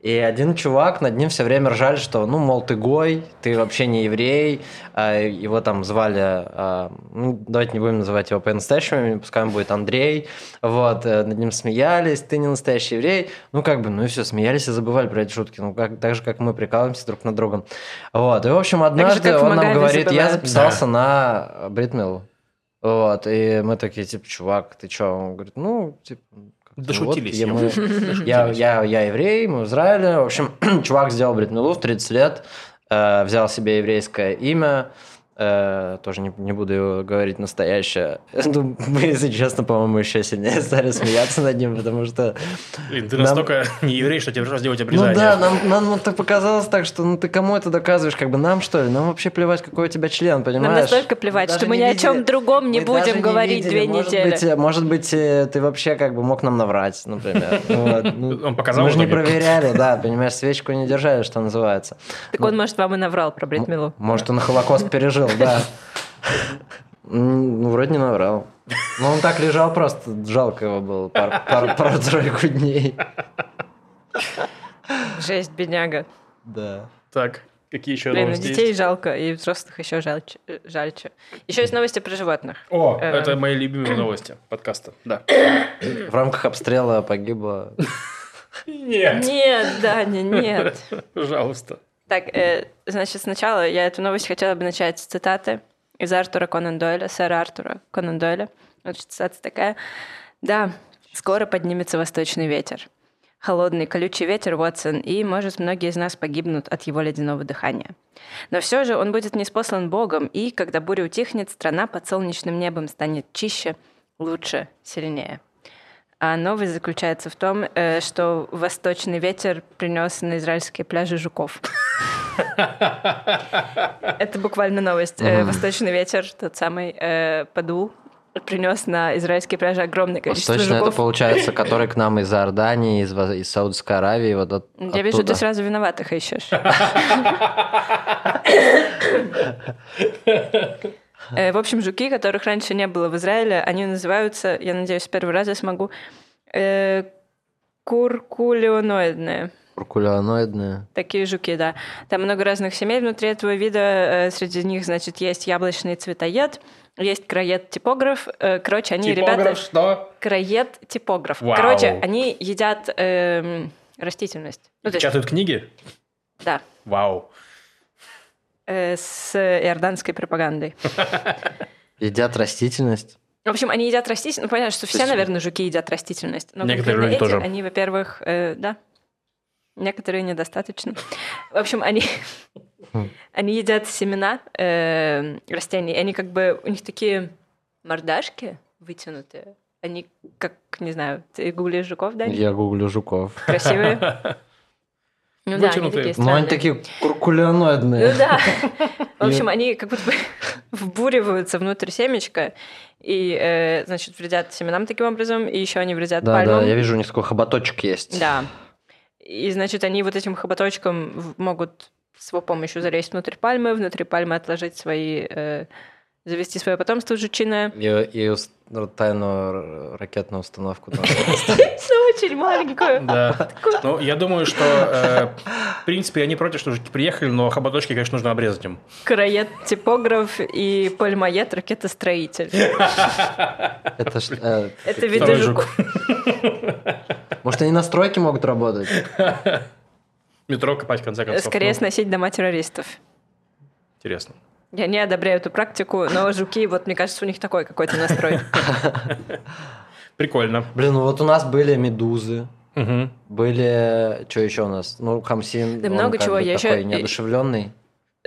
И один чувак, над ним все время ржали, что, ну, мол, ты гой, ты вообще не еврей. А Его там звали, а, ну, давайте не будем называть его по-настоящему, имени, пускай он будет Андрей. Вот, э, над ним смеялись, ты не настоящий еврей. Ну, как бы, ну и все, смеялись и забывали про эти шутки. Ну, как, так же, как мы прикалываемся друг над другом. Вот, и, в общем, однажды в он нам говорит, я записался на Бритмилл. Вот, и мы такие, типа, чувак, ты чё? Он говорит, ну, типа... Дошутились, я- я мы- Дошутились. я, я, я еврей, мы в Израиле. В общем, чувак сделал бритмилу в 30 лет, э, взял себе еврейское имя, э, тоже не, не буду его говорить настоящее. Ну, мы, если честно, по-моему, еще сильнее стали смеяться над ним, потому что... Блин, ты Нам- настолько не еврей, что тебе пришлось делать Ну обрезание. да, нам, нам это показалось так, что ну ты кому это доказываешь, как бы нам что ли? Нам вообще плевать, какой у тебя член, понимаешь? Нам настолько плевать, даже что мы ни о видели- чем другом не мы будем говорить видели. две может недели. Быть, э, может быть, э, ты вообще как бы мог нам наврать, например. Вот. Ну, Он показал Мы же не проверяли, да, понимаешь, свечку не держали, что называется. Так он, может, вам и наврал про Бритмилу. Может, он Холокост пережил, да. Ну, вроде не наврал. Ну, он так лежал просто, жалко его было пар- пар- пару-тройку дней. Жесть, бедняга. Да. Так, какие еще Блин, и новости детей есть? жалко, и взрослых еще жальче. жальче. Еще есть новости про животных. О, Э. это мои любимые новости подкаста. Да. В рамках обстрела погибло Нет, Нет, Даня, нет. пожалуйста. Так, э, значит, сначала я эту новость хотела бы начать с цитаты из Артура Конан Дойля, сэра Артура Конан Дойля. Значит, цитата такая. «Да, скоро поднимется восточный ветер. Холодный, колючий ветер, Уотсон, и, может, многие из нас погибнут от его ледяного дыхания. Но все же он будет неспослан Богом, и, когда буря утихнет, страна под солнечным небом станет чище, лучше, сильнее». А новость заключается в том, э, что восточный ветер принес на израильские пляжи жуков. Это буквально новость. Э, Восточный ветер, тот самый, э, подул, принес на израильские пляжи огромное количество это жуков. получается, который к нам из Иордании, из, Саудовской Аравии, вот от, Я вижу, ты сразу виноватых ищешь. Э, В общем, жуки, которых раньше не было в Израиле, они называются, я надеюсь, с первого раза смогу, э, куркулеоноидные. Куркулеоноидные. Такие жуки, да. Там много разных семей внутри этого вида. Э, Среди них, значит, есть яблочный цветоед, есть краед-типограф. Э, Короче, они, ребята... Типограф, что? Краед-типограф. Вау. Короче, они едят эм, растительность. Ну, есть, книги? да, Вау. Э, с иорданской пропагандой. Едят растительность. В общем, они едят растительность. Ну, понятно, что все, наверное, жуки едят растительность. Но Некоторые люди эти, тоже. Они, во-первых, э, да, некоторые недостаточно. В общем, они, они едят семена э, растений. Они как бы, у них такие мордашки вытянутые. Они как, не знаю, ты гуглишь жуков, да? Я гуглю жуков. Красивые. Ну да, они Вытянутые. такие Ну, они такие куркулеоноидные. Ну да. В общем, они как будто бы вбуриваются внутрь семечка и, э, значит, вредят семенам таким образом, и еще они вредят Да, да, пальмам. я вижу, у них такой хоботочек есть. Да. И, значит, они вот этим хоботочком могут с его помощью залезть внутрь пальмы, внутри пальмы отложить свои... э, завести свое потомство жучиное. И, и ну, тайную ракетную установку. Очень маленькую. Да. Ну, я думаю, что, э, в принципе, они против, что жуки приехали, но хоботочки, конечно, нужно обрезать им. Краед типограф и пальмоед ракетостроитель. Это э, Это виды жуков. Может, они на стройке могут работать? Метро копать, в конце концов. Скорее Ну, сносить дома террористов. Интересно. Я не одобряю эту практику, но жуки, вот мне кажется, у них такой какой-то настрой. Прикольно. Блин, ну вот у нас были медузы, Мгм. были... Что еще у нас? Ну, Хамсин, Да он много как чего, бы я такой еще- неодушевленный.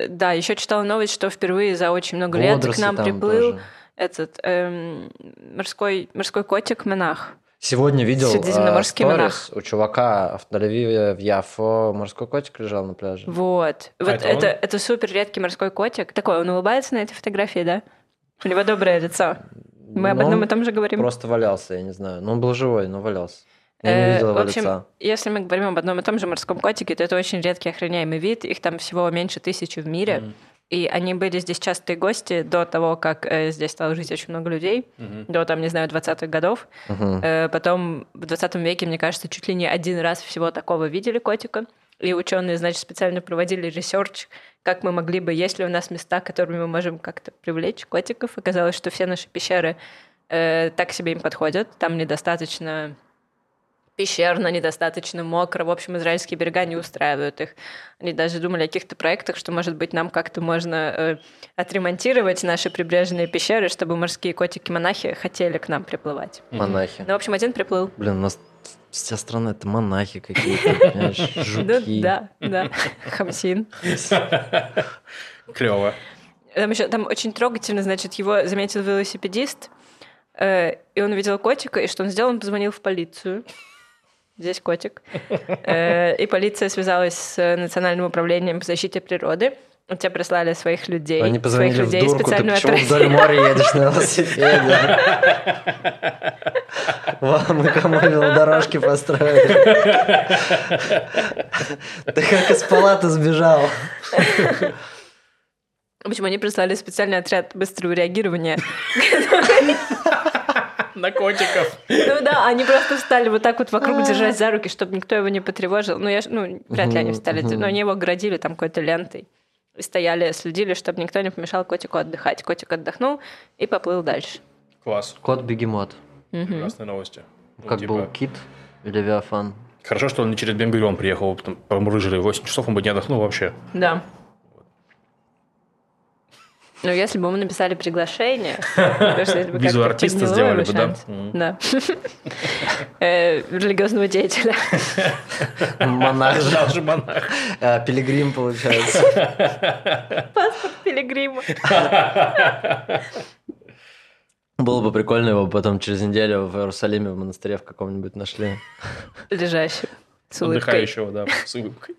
Да, еще читала новость, что впервые за очень много лет к нам приплыл тоже. этот эм, морской, морской котик-монах. Сегодня видел Средиземноморский э, монах. сторис у чувака в Тель-Авиве в Яфо морской котик лежал на пляже. Вот. А вот это это, он? это, супер редкий морской котик. Такой, он улыбается на этой фотографии, да? У него доброе лицо. Мы об Ну, одном и том же говорим. Просто валялся, я не знаю. Ну, он был живой, но валялся. Я Э, не видел его в общем, лица. если мы говорим об одном и том же морском котике, то это очень редкий охраняемый вид. Их там всего меньше тысячи в мире. Мгм. И они были здесь частые гости до того, как э, здесь стало жить очень много людей. Мгм. До, там, не знаю, 20-х годов. Мгм. Э, Потом в 20 веке, мне кажется, чуть ли не один раз всего такого видели котика. И ученые, значит, специально проводили research, как мы могли бы, есть ли у нас места, которыми мы можем как-то привлечь котиков. Оказалось, что все наши пещеры э, так себе им подходят. Там недостаточно пещерно, недостаточно мокро. В общем, израильские берега не устраивают их. Они даже думали о каких-то проектах, что, может быть, нам как-то можно э, отремонтировать наши прибрежные пещеры, чтобы морские котики-монахи хотели к нам приплывать. Монахи. Ну, в общем, один приплыл. Блин, у нас вся страна это монахи какие-то, понимаешь, Ну, жуки. да, да. Хамсин. Клево. Там еще там очень трогательно, значит, его заметил велосипедист, э, и он увидел котика, и что он сделал? Он позвонил в полицию. Здесь котик. Э, и полиция связалась с Национальным управлением по защите природы. Те прислали своих людей. Они позвонили своих в людей, дурку, ты специальную почему отряд- вдоль моря едешь на велосипеде? Вам мы кому велодорожки построили. Ты как из палаты сбежал. Общем, они прислали специальный отряд быстрого реагирования. На котиков. Ну да, они просто встали вот так вот вокруг, держась за руки, чтобы никто его не потревожил. Ну, я, ну вряд ли они встали, но они его оградили там какой-то лентой. И стояли, следили, чтобы никто не помешал котику отдыхать. Котик отдохнул и поплыл дальше. Класс. Кот-бегемот. Прекрасные новости. Ну, Как типа, был кит Левиафан. Хорошо, что он не через Бенгурион приехал, потом промурыжили 8 часов, он бы не отдохнул вообще. Да. Ну, если бы мы написали приглашение, Визу артиста сделали бы, да? Да. Э, Религиозного деятеля. Монах же. Даже монах. Э, Пилигрим, получается. Паспорт пилигрима. Было бы прикольно его потом через неделю в Иерусалиме в монастыре в каком-нибудь нашли. Лежащий. С улыбкой. Отдыхающего, да, с улыбкой.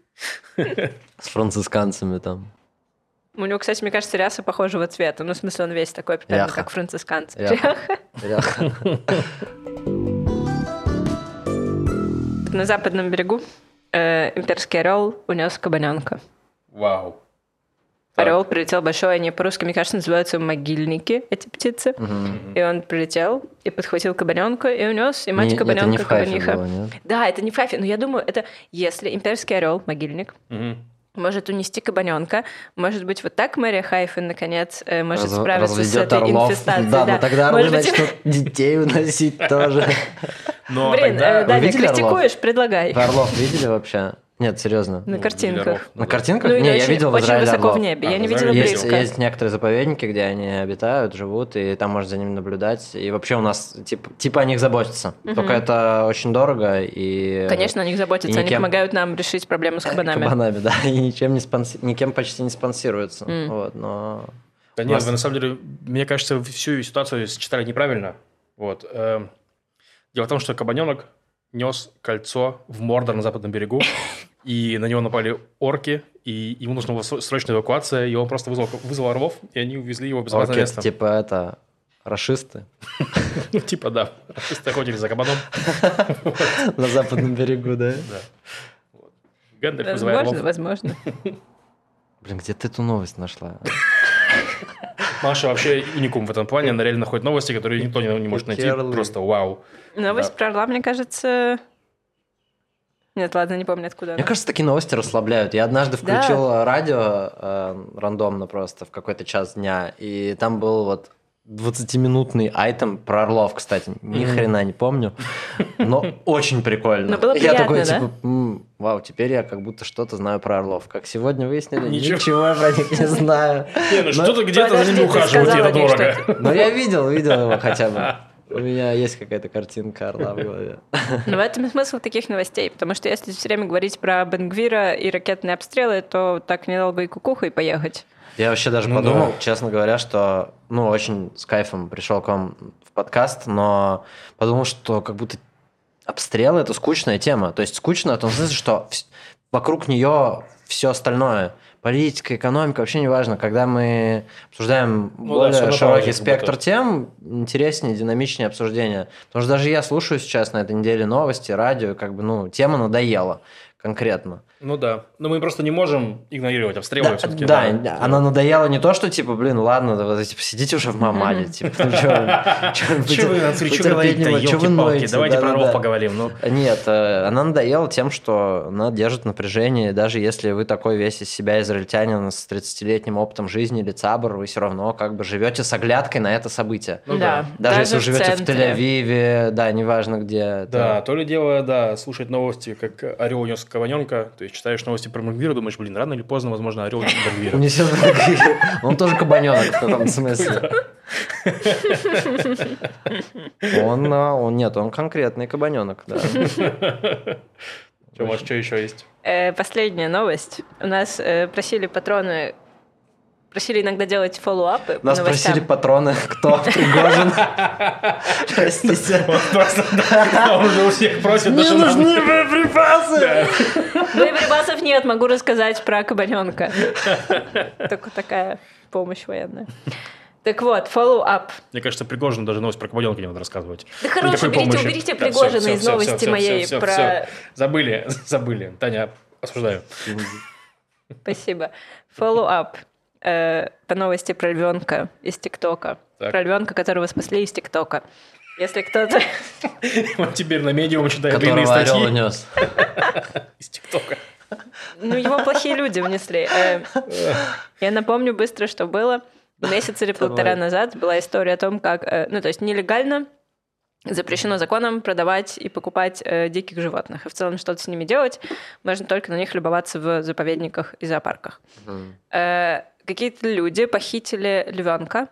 С францисканцами там. У него, кстати, мне кажется, ряса похожего цвета. Ну, в смысле, он весь такой примерно, Ряха. как францисканцы. Ряха. Ряха. На западном берегу э, имперский орел унес кабаненка. Вау. Так. Орел прилетел большой, они по-русски, мне кажется, называются могильники, эти птицы. Мгм. И он прилетел и подхватил кабаненка и унес, и мать Не- кабаненка Это не кабаниха. было, нет? Да, это не Хайфе, но я думаю, это если имперский орел, могильник, Мгм. Может унести кабаненка, может быть, вот так Мария Хайфа наконец э, может Раз- справиться с этой орлов. инфестацией. Да, но тогда орлы Может быть, начнут детей уносить тоже. Блин, э, Даня, критикуешь, предлагай. Орлов видели вообще? Нет, серьезно. На Ну, картинках. Виллеров. На картинках? Ну, не, я очень- видел в очень Израиле высоко орлов. в небе. А, Я не видела Израиле Есть, близко. есть некоторые заповедники, где они обитают, живут, и там можно за ними наблюдать. И вообще у нас типа, типа о них заботятся. Только это очень дорого и... Конечно, о них заботятся, и они никем- помогают нам решить проблему с кабанами. Кабанами, да, и ничем не спонси- никем почти не спонсируется. М. Вот, но... Да нет, Вас- вы на самом деле, мне кажется, всю ситуацию считали неправильно. Вот. эм, Дело в том, что кабаненок нес кольцо в Мордор на западном берегу, и на него напали орки, и ему нужна была сро- срочная эвакуация, и он просто вызвал, вызвал орлов, и они увезли его в безопасное Орки, место. типа это... Рашисты Ну, Типа, да. Расисты охотились за кабаном. на западном берегу, да? Да. Гэндальф вызывает Возможно, орлов. возможно. Блин, где ты эту новость нашла? Маша вообще уникум в этом плане. Она реально находит новости, которые никто не, не может найти. Просто вау. Новость Да. про орла, мне кажется... Нет, ладно, не помню, откуда Мне она. кажется, такие новости расслабляют. Я однажды Да. включил радио э, рандомно просто в какой-то час дня, и там был вот 20-минутный айтем про орлов, кстати. Ни хрена не помню, но очень прикольно. Но было я такой, приятно, да? типа, «М, вау, теперь я как будто что-то знаю про орлов. Как сегодня выяснили, Ничего. ничего, про них не знаю. Не, ну что-то где-то за ними ты ухаживать, и это дорого. Но я видел, видел его хотя бы. У меня есть какая-то картинка орла в голове. Но в этом и смысл таких новостей, потому что если все время говорить про Бенгвира и ракетные обстрелы, то так недолго и кукухой поехать. Я вообще даже Ну подумал, да. честно говоря, что, ну, очень с кайфом пришел к вам в подкаст, но подумал, что как будто обстрелы это скучная тема. То есть скучно в том смысле, что вокруг нее все остальное. Политика, экономика, вообще не важно. Когда мы обсуждаем Ну да, более всё широкий как спектр тем, интереснее, динамичнее обсуждение. Потому что даже я слушаю сейчас на этой неделе новости, радио, как бы, ну, тема надоела конкретно. Ну да. Но мы просто не можем игнорировать обстрелы. Да, всё-таки, да, она надоела не то, что типа, блин, ладно, да, вы, типа, сидите уже в мамаде, типа, ну чё, Че вы будете что вы елки-палки? Давайте про ров поговорим. Ну, Нет, э, она надоела тем, что она держит напряжение, даже если вы такой весь из себя израильтянин с 30-летним опытом жизни или цабр, вы все равно как бы живете с оглядкой на это событие. Ну да. Даже, если вы живете в. Тель-Авиве, да, неважно где. Да, то ли дело, да, слушать новости, как орел унес кабаненка, то есть читаешь новости про Бангвира, думаешь, блин, рано или поздно, возможно, орел унесет Бангвира. Унесет Он тоже кабаненок в каком смысле. Он, а, он, нет, он конкретный кабаненок, да. Че, может, что еще есть? Э, Последняя новость. У нас э, просили патроны, просили иногда делать фоллоуапы Нас новостям. просили патроны, кто Пригожин. Простите. Уже у всех даже нам- нужны боеприпасы! Боеприпасов нет, могу рассказать про кабаненка. Только такая помощь военная. Так вот, follow-up. Мне кажется, Пригожину даже новость про кабаненка не надо рассказывать. Да хорошо, уберите, помощи. уберите Пригожина из всё, новости моей про... Забыли, забыли. Таня, осуждаю. Спасибо. Follow-up. Э, по новости про львенка из ТикТока. Про львенка, которого спасли из ТикТока. Если кто-то... Вот теперь на медиум читаю длинные Которого статьи унес. из ТикТока. Ну, его плохие люди внесли. Э, Я напомню быстро, что было. Месяц или полтора назад была история о том, как... э, Ну, то есть нелегально запрещено законом продавать и покупать э, диких животных. И в целом что-то с ними делать. Можно только на них любоваться в заповедниках и зоопарках. Э, Какие-то люди похитили львенка,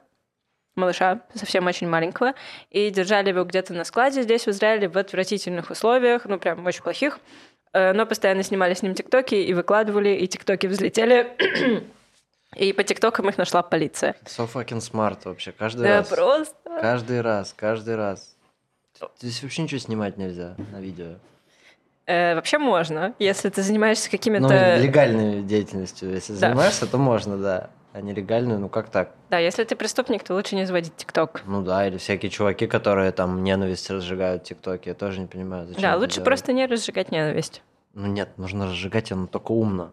малыша, совсем очень маленького, и держали его где-то на складе здесь, в Израиле, в отвратительных условиях, ну, прям очень плохих, Э, но постоянно снимали с ним тиктоки и выкладывали, и тиктоки взлетели. И по тиктокам их нашла полиция. So fucking smart вообще, каждый Да, раз. просто... Каждый раз, каждый раз. Здесь вообще ничего снимать нельзя на видео. Э, Вообще можно, если ты занимаешься Ну, какими-то... легальной деятельностью, если Да. занимаешься, то можно, да. А нелегальную, ну как так? Да, если ты преступник, то лучше не заводить тикток. Ну да, или всякие чуваки, которые там ненависть разжигают в ТикТоке, я тоже не понимаю, зачем Да, это лучше делать. просто не разжигать ненависть. Ну нет, нужно разжигать ее, но только умно.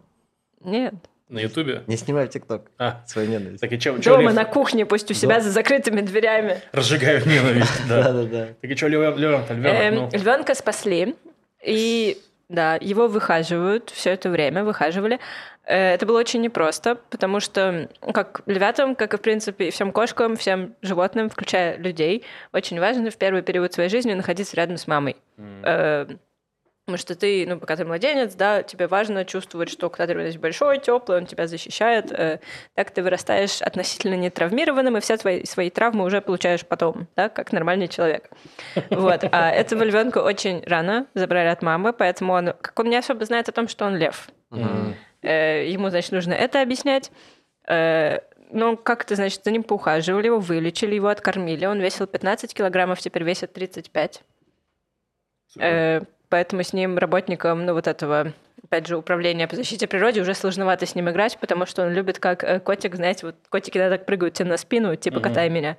Нет. На Ютубе? Не снимай в ТикТок А, свою ненависть. так и что, Дома на кухне, пусть у себя Да. за закрытыми дверями. разжигают ненависть, да. Да-да-да. Так и что, ну. Львенка спасли, и да, его выхаживают все это время, выхаживали. Э, Это было очень непросто, потому что, ну, как львятам, как и, в принципе, и всем кошкам, всем животным, включая людей, очень важно в первый период своей жизни находиться рядом с мамой. Э, Потому что ты, ну, пока ты младенец, да, тебе важно чувствовать, что когда ты родился большой, теплый, он тебя защищает. э, Так ты вырастаешь относительно нетравмированным, и все твои, свои травмы уже получаешь потом, да, как нормальный человек. Вот. А этого львенка очень рано забрали от мамы, поэтому он, как он не особо знает о том, что он лев. Мгм. Э, Ему, значит, нужно это объяснять. Э, Ну, как-то, значит, за ним поухаживали, его вылечили, его откормили. Он весил 15 килограммов, теперь весит 35. Э, Поэтому с ним, работникам, ну, вот этого, опять же, управления по защите природы, уже сложновато с ним играть, потому что он любит, как э, котик, знаете, вот котики иногда так прыгают тебе на спину, типа Мгм. катай меня.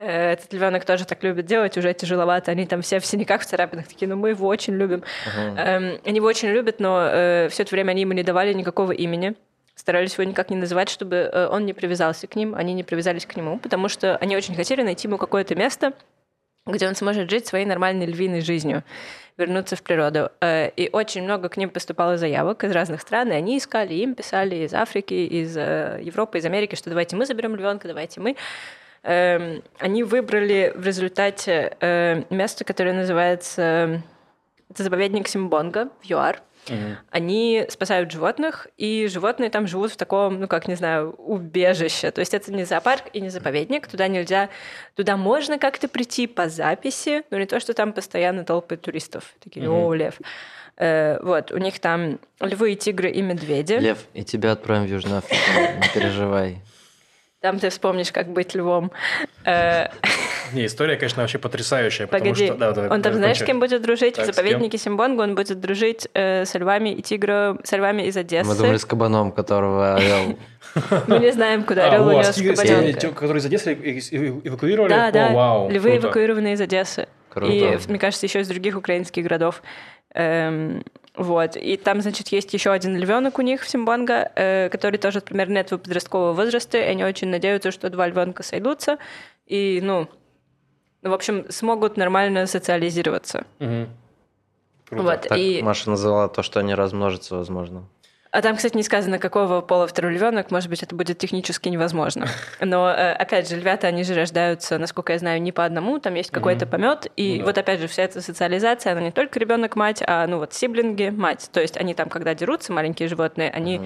Э, Этот львенок тоже так любит делать, уже тяжеловато. Они там все в синяках, в царапинах такие, ну мы его очень любим. Эм, Они его очень любят, но все это время они ему не давали никакого имени. Старались его никак не называть, чтобы э, он не привязался к ним, они не привязались к нему, потому что они очень хотели найти ему какое-то место, где он сможет жить своей нормальной львиной жизнью, вернуться в природу. Э, И очень много к ним поступало заявок из разных стран, и они искали, им писали из Африки, из э, Европы, из Америки, что давайте мы заберем львенка, давайте мы. Эм, Они выбрали в результате э, место, которое называется... Это заповедник Симбонга в ЮАР. Они спасают животных, и животные там живут в таком, ну как, не знаю, убежище. То есть это не зоопарк и не заповедник, туда нельзя, туда можно как-то прийти по записи, но не то, что там постоянно толпы туристов. Такие, о, лев. Э, вот, у них там львы, тигры и медведи. Лев, и тебя отправим в Южную Африку, не переживай. Там ты вспомнишь, как быть львом. Э, Не, история, конечно, вообще потрясающая. потому Погоди, что- да, да, он там да, знаешь, с кем будет дружить? Так, в с заповеднике Симбонго он будет дружить э, со львами и тигром, со львами из Одессы. Мы думали с кабаном, которого орел. Мы не знаем, куда А, орел унес те, которые из Одессы эваку- эваку- эвакуировали? Да, да, львы эвакуированы из Одессы. И, мне кажется, еще из других украинских городов. Вот. И там, значит, есть еще один львенок у них в Симбонго, э, который тоже примерно этого подросткового возраста, и они очень надеются, что два львенка сойдутся и, ну, в общем, смогут нормально социализироваться. Круто. Вот. Так и... Маша назвала то, что они размножатся, возможно. А там, кстати, не сказано, какого пола второй львенок. Может быть, это будет технически невозможно. Но, э, опять же, львята, они же рождаются, насколько я знаю, не по одному. Там есть какой-то помет. И Ну да. вот, опять же, вся эта социализация, она не только ребенок-мать, а, ну вот, сиблинги, мать. То есть они там, когда дерутся, маленькие животные, они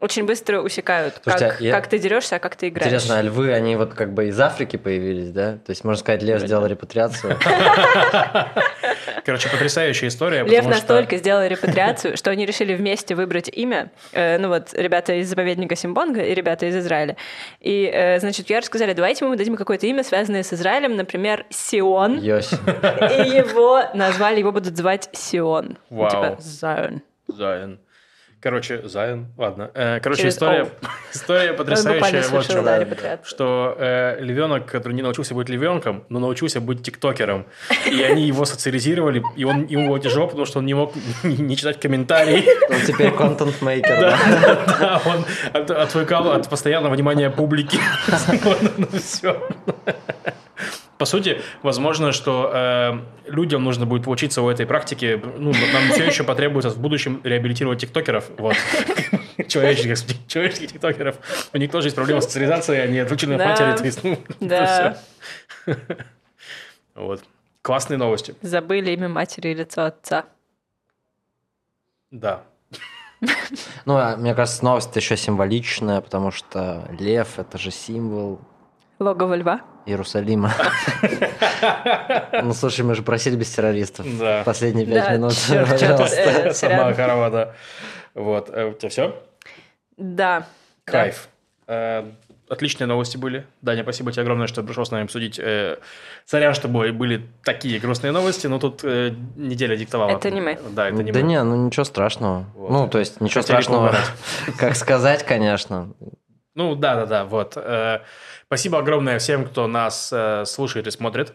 очень быстро усекают, Слушайте, как, я- как ты дерешься, а как ты играешь. Интересно, а львы, они вот как бы из Африки появились, да? То есть, можно сказать, лев сделал репатриацию. Короче, потрясающая история. Лев настолько сделал репатриацию, что они решили вместе выбрать имя. Э, ну вот, ребята из заповедника Симбонга и ребята из Израиля. И, э, значит, я рассказали, давайте мы дадим какое-то имя, связанное с Израилем, например, Сион. И его назвали, его будут звать Сион. Ну, Вау. Типа Zion. Зайн. Короче, Зайн, ладно. Э, Короче, Через история, история потрясающая. буквально Вот чем. да, что э, львенок, который не научился быть львенком, но научился быть тиктокером. И они его социализировали, и он, ему было тяжело, потому что он не мог не читать комментарии. Он теперь контент-мейкер, да? Да, он от- отвыкал от постоянного внимания публики. Вот, ну, всё. По сути, возможно, что э, людям нужно будет поучиться у этой практики. Ну, нам все еще потребуется в будущем реабилитировать тиктокеров. Вот. Человеческих, человеческих тиктокеров. У них тоже есть проблема с социализацией, они отвлечены от Да. матери. ну, Да. всё. Вот. Классные новости. Забыли имя матери и лицо отца. Да. Ну, а мне кажется, новость еще символичная, потому что лев – это же символ Логово льва. Иерусалима. Ну, слушай, мы же просили без террористов. Да. Последние пять минут, пожалуйста. э, Сама сорян. корова, да. Вот. Э, У тебя все? Да. Кайф. Э, Отличные новости были. Даня, спасибо тебе огромное, что пришел с нами обсудить. Сорян, что были- такие грустные новости, но тут неделя диктовала. Это не мы. Да, это не Да мы. не, ну ничего страшного. Вот. Ну, то есть ничего Хотели страшного, как сказать, конечно. Ну, да-да-да, вот. Э, Спасибо огромное всем, кто нас э, слушает и смотрит.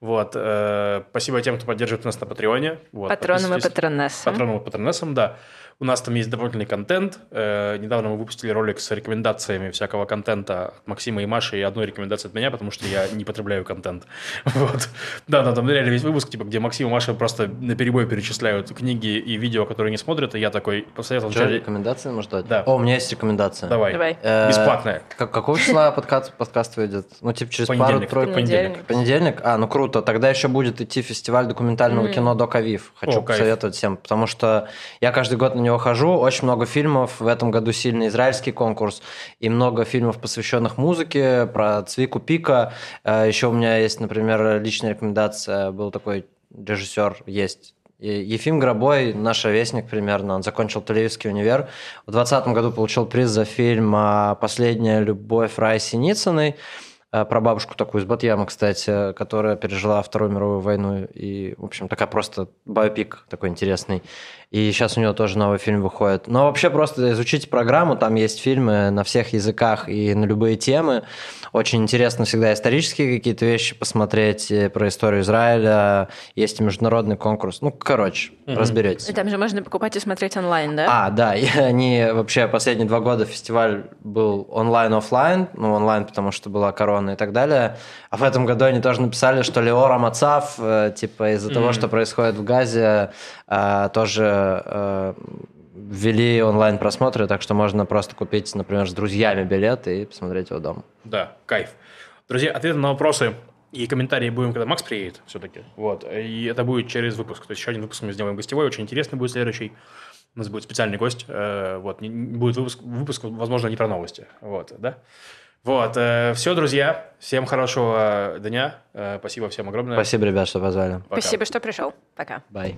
Вот. э, Спасибо тем, кто поддерживает нас на Патреоне. Вот, Патроном и подписывайтесь. патронессом. Патроном и патронессом, да. У нас там есть дополнительный контент. Э, недавно мы выпустили ролик с рекомендациями всякого контента от Максима и Маши и одной рекомендации от меня, потому что я не потребляю контент. Вот. Да, да, там реально весь выпуск, типа, где Максим и Маша просто на перебой перечисляют книги и видео, которые не смотрят, и я такой посоветовал Что, вначале... рекомендации можно дать? Да. О, у меня есть рекомендация. Давай. Давай. Э, Бесплатная. как- какого числа подкаст, подкаст выйдет? Ну, типа через Понедельник. пару тройку Понедельник. Понедельник? А, ну круто. Тогда еще будет идти фестиваль документального кино Док Авив. Хочу О, кайф. посоветовать всем, потому что я каждый год на него хожу. Очень много фильмов. В этом году сильный израильский конкурс. И много фильмов, посвященных музыке, про Цвику Пика. Э, Еще у меня есть, например, личная рекомендация. Был такой режиссер, есть Ефим Гробой, наш ровесник примерно, он закончил Тель-Авивский универ. В 2020 году получил приз за фильм а, «Последняя любовь» Раи Синицыной, а, про бабушку такую из Батьяма, кстати, которая пережила Вторую мировую войну. И, в общем, такая просто биопик такой интересный. И сейчас у него тоже новый фильм выходит. Но вообще просто изучите программу, там есть фильмы на всех языках и на любые темы. Очень интересно всегда исторические какие-то вещи посмотреть э, про историю Израиля. Есть и международный конкурс. Ну, короче, разберетесь. И там же можно покупать и смотреть онлайн, да? А, да, и они вообще последние два года фестиваль был онлайн-оффлайн, ну, онлайн, потому что была корона и так далее. А в этом году они тоже написали, что Леора Мацав, э, типа, из-за того, что происходит в Газе, тоже э, ввели онлайн-просмотры, так что можно просто купить, например, с друзьями билет и посмотреть его дома. Да, кайф. Друзья, ответы на вопросы И комментарии будем, когда Макс приедет все-таки. Вот. И это будет через выпуск. То есть еще один выпуск мы сделаем гостевой, очень интересный будет следующий. У нас будет специальный гость. Э, вот. Будет выпуск, выпуск, возможно, не про новости. Вот, да? Вот. Э, все, друзья. Всем хорошего дня. Спасибо всем огромное. Спасибо, ребят, что позвали. Пока. Спасибо, что пришел. Пока. Bye.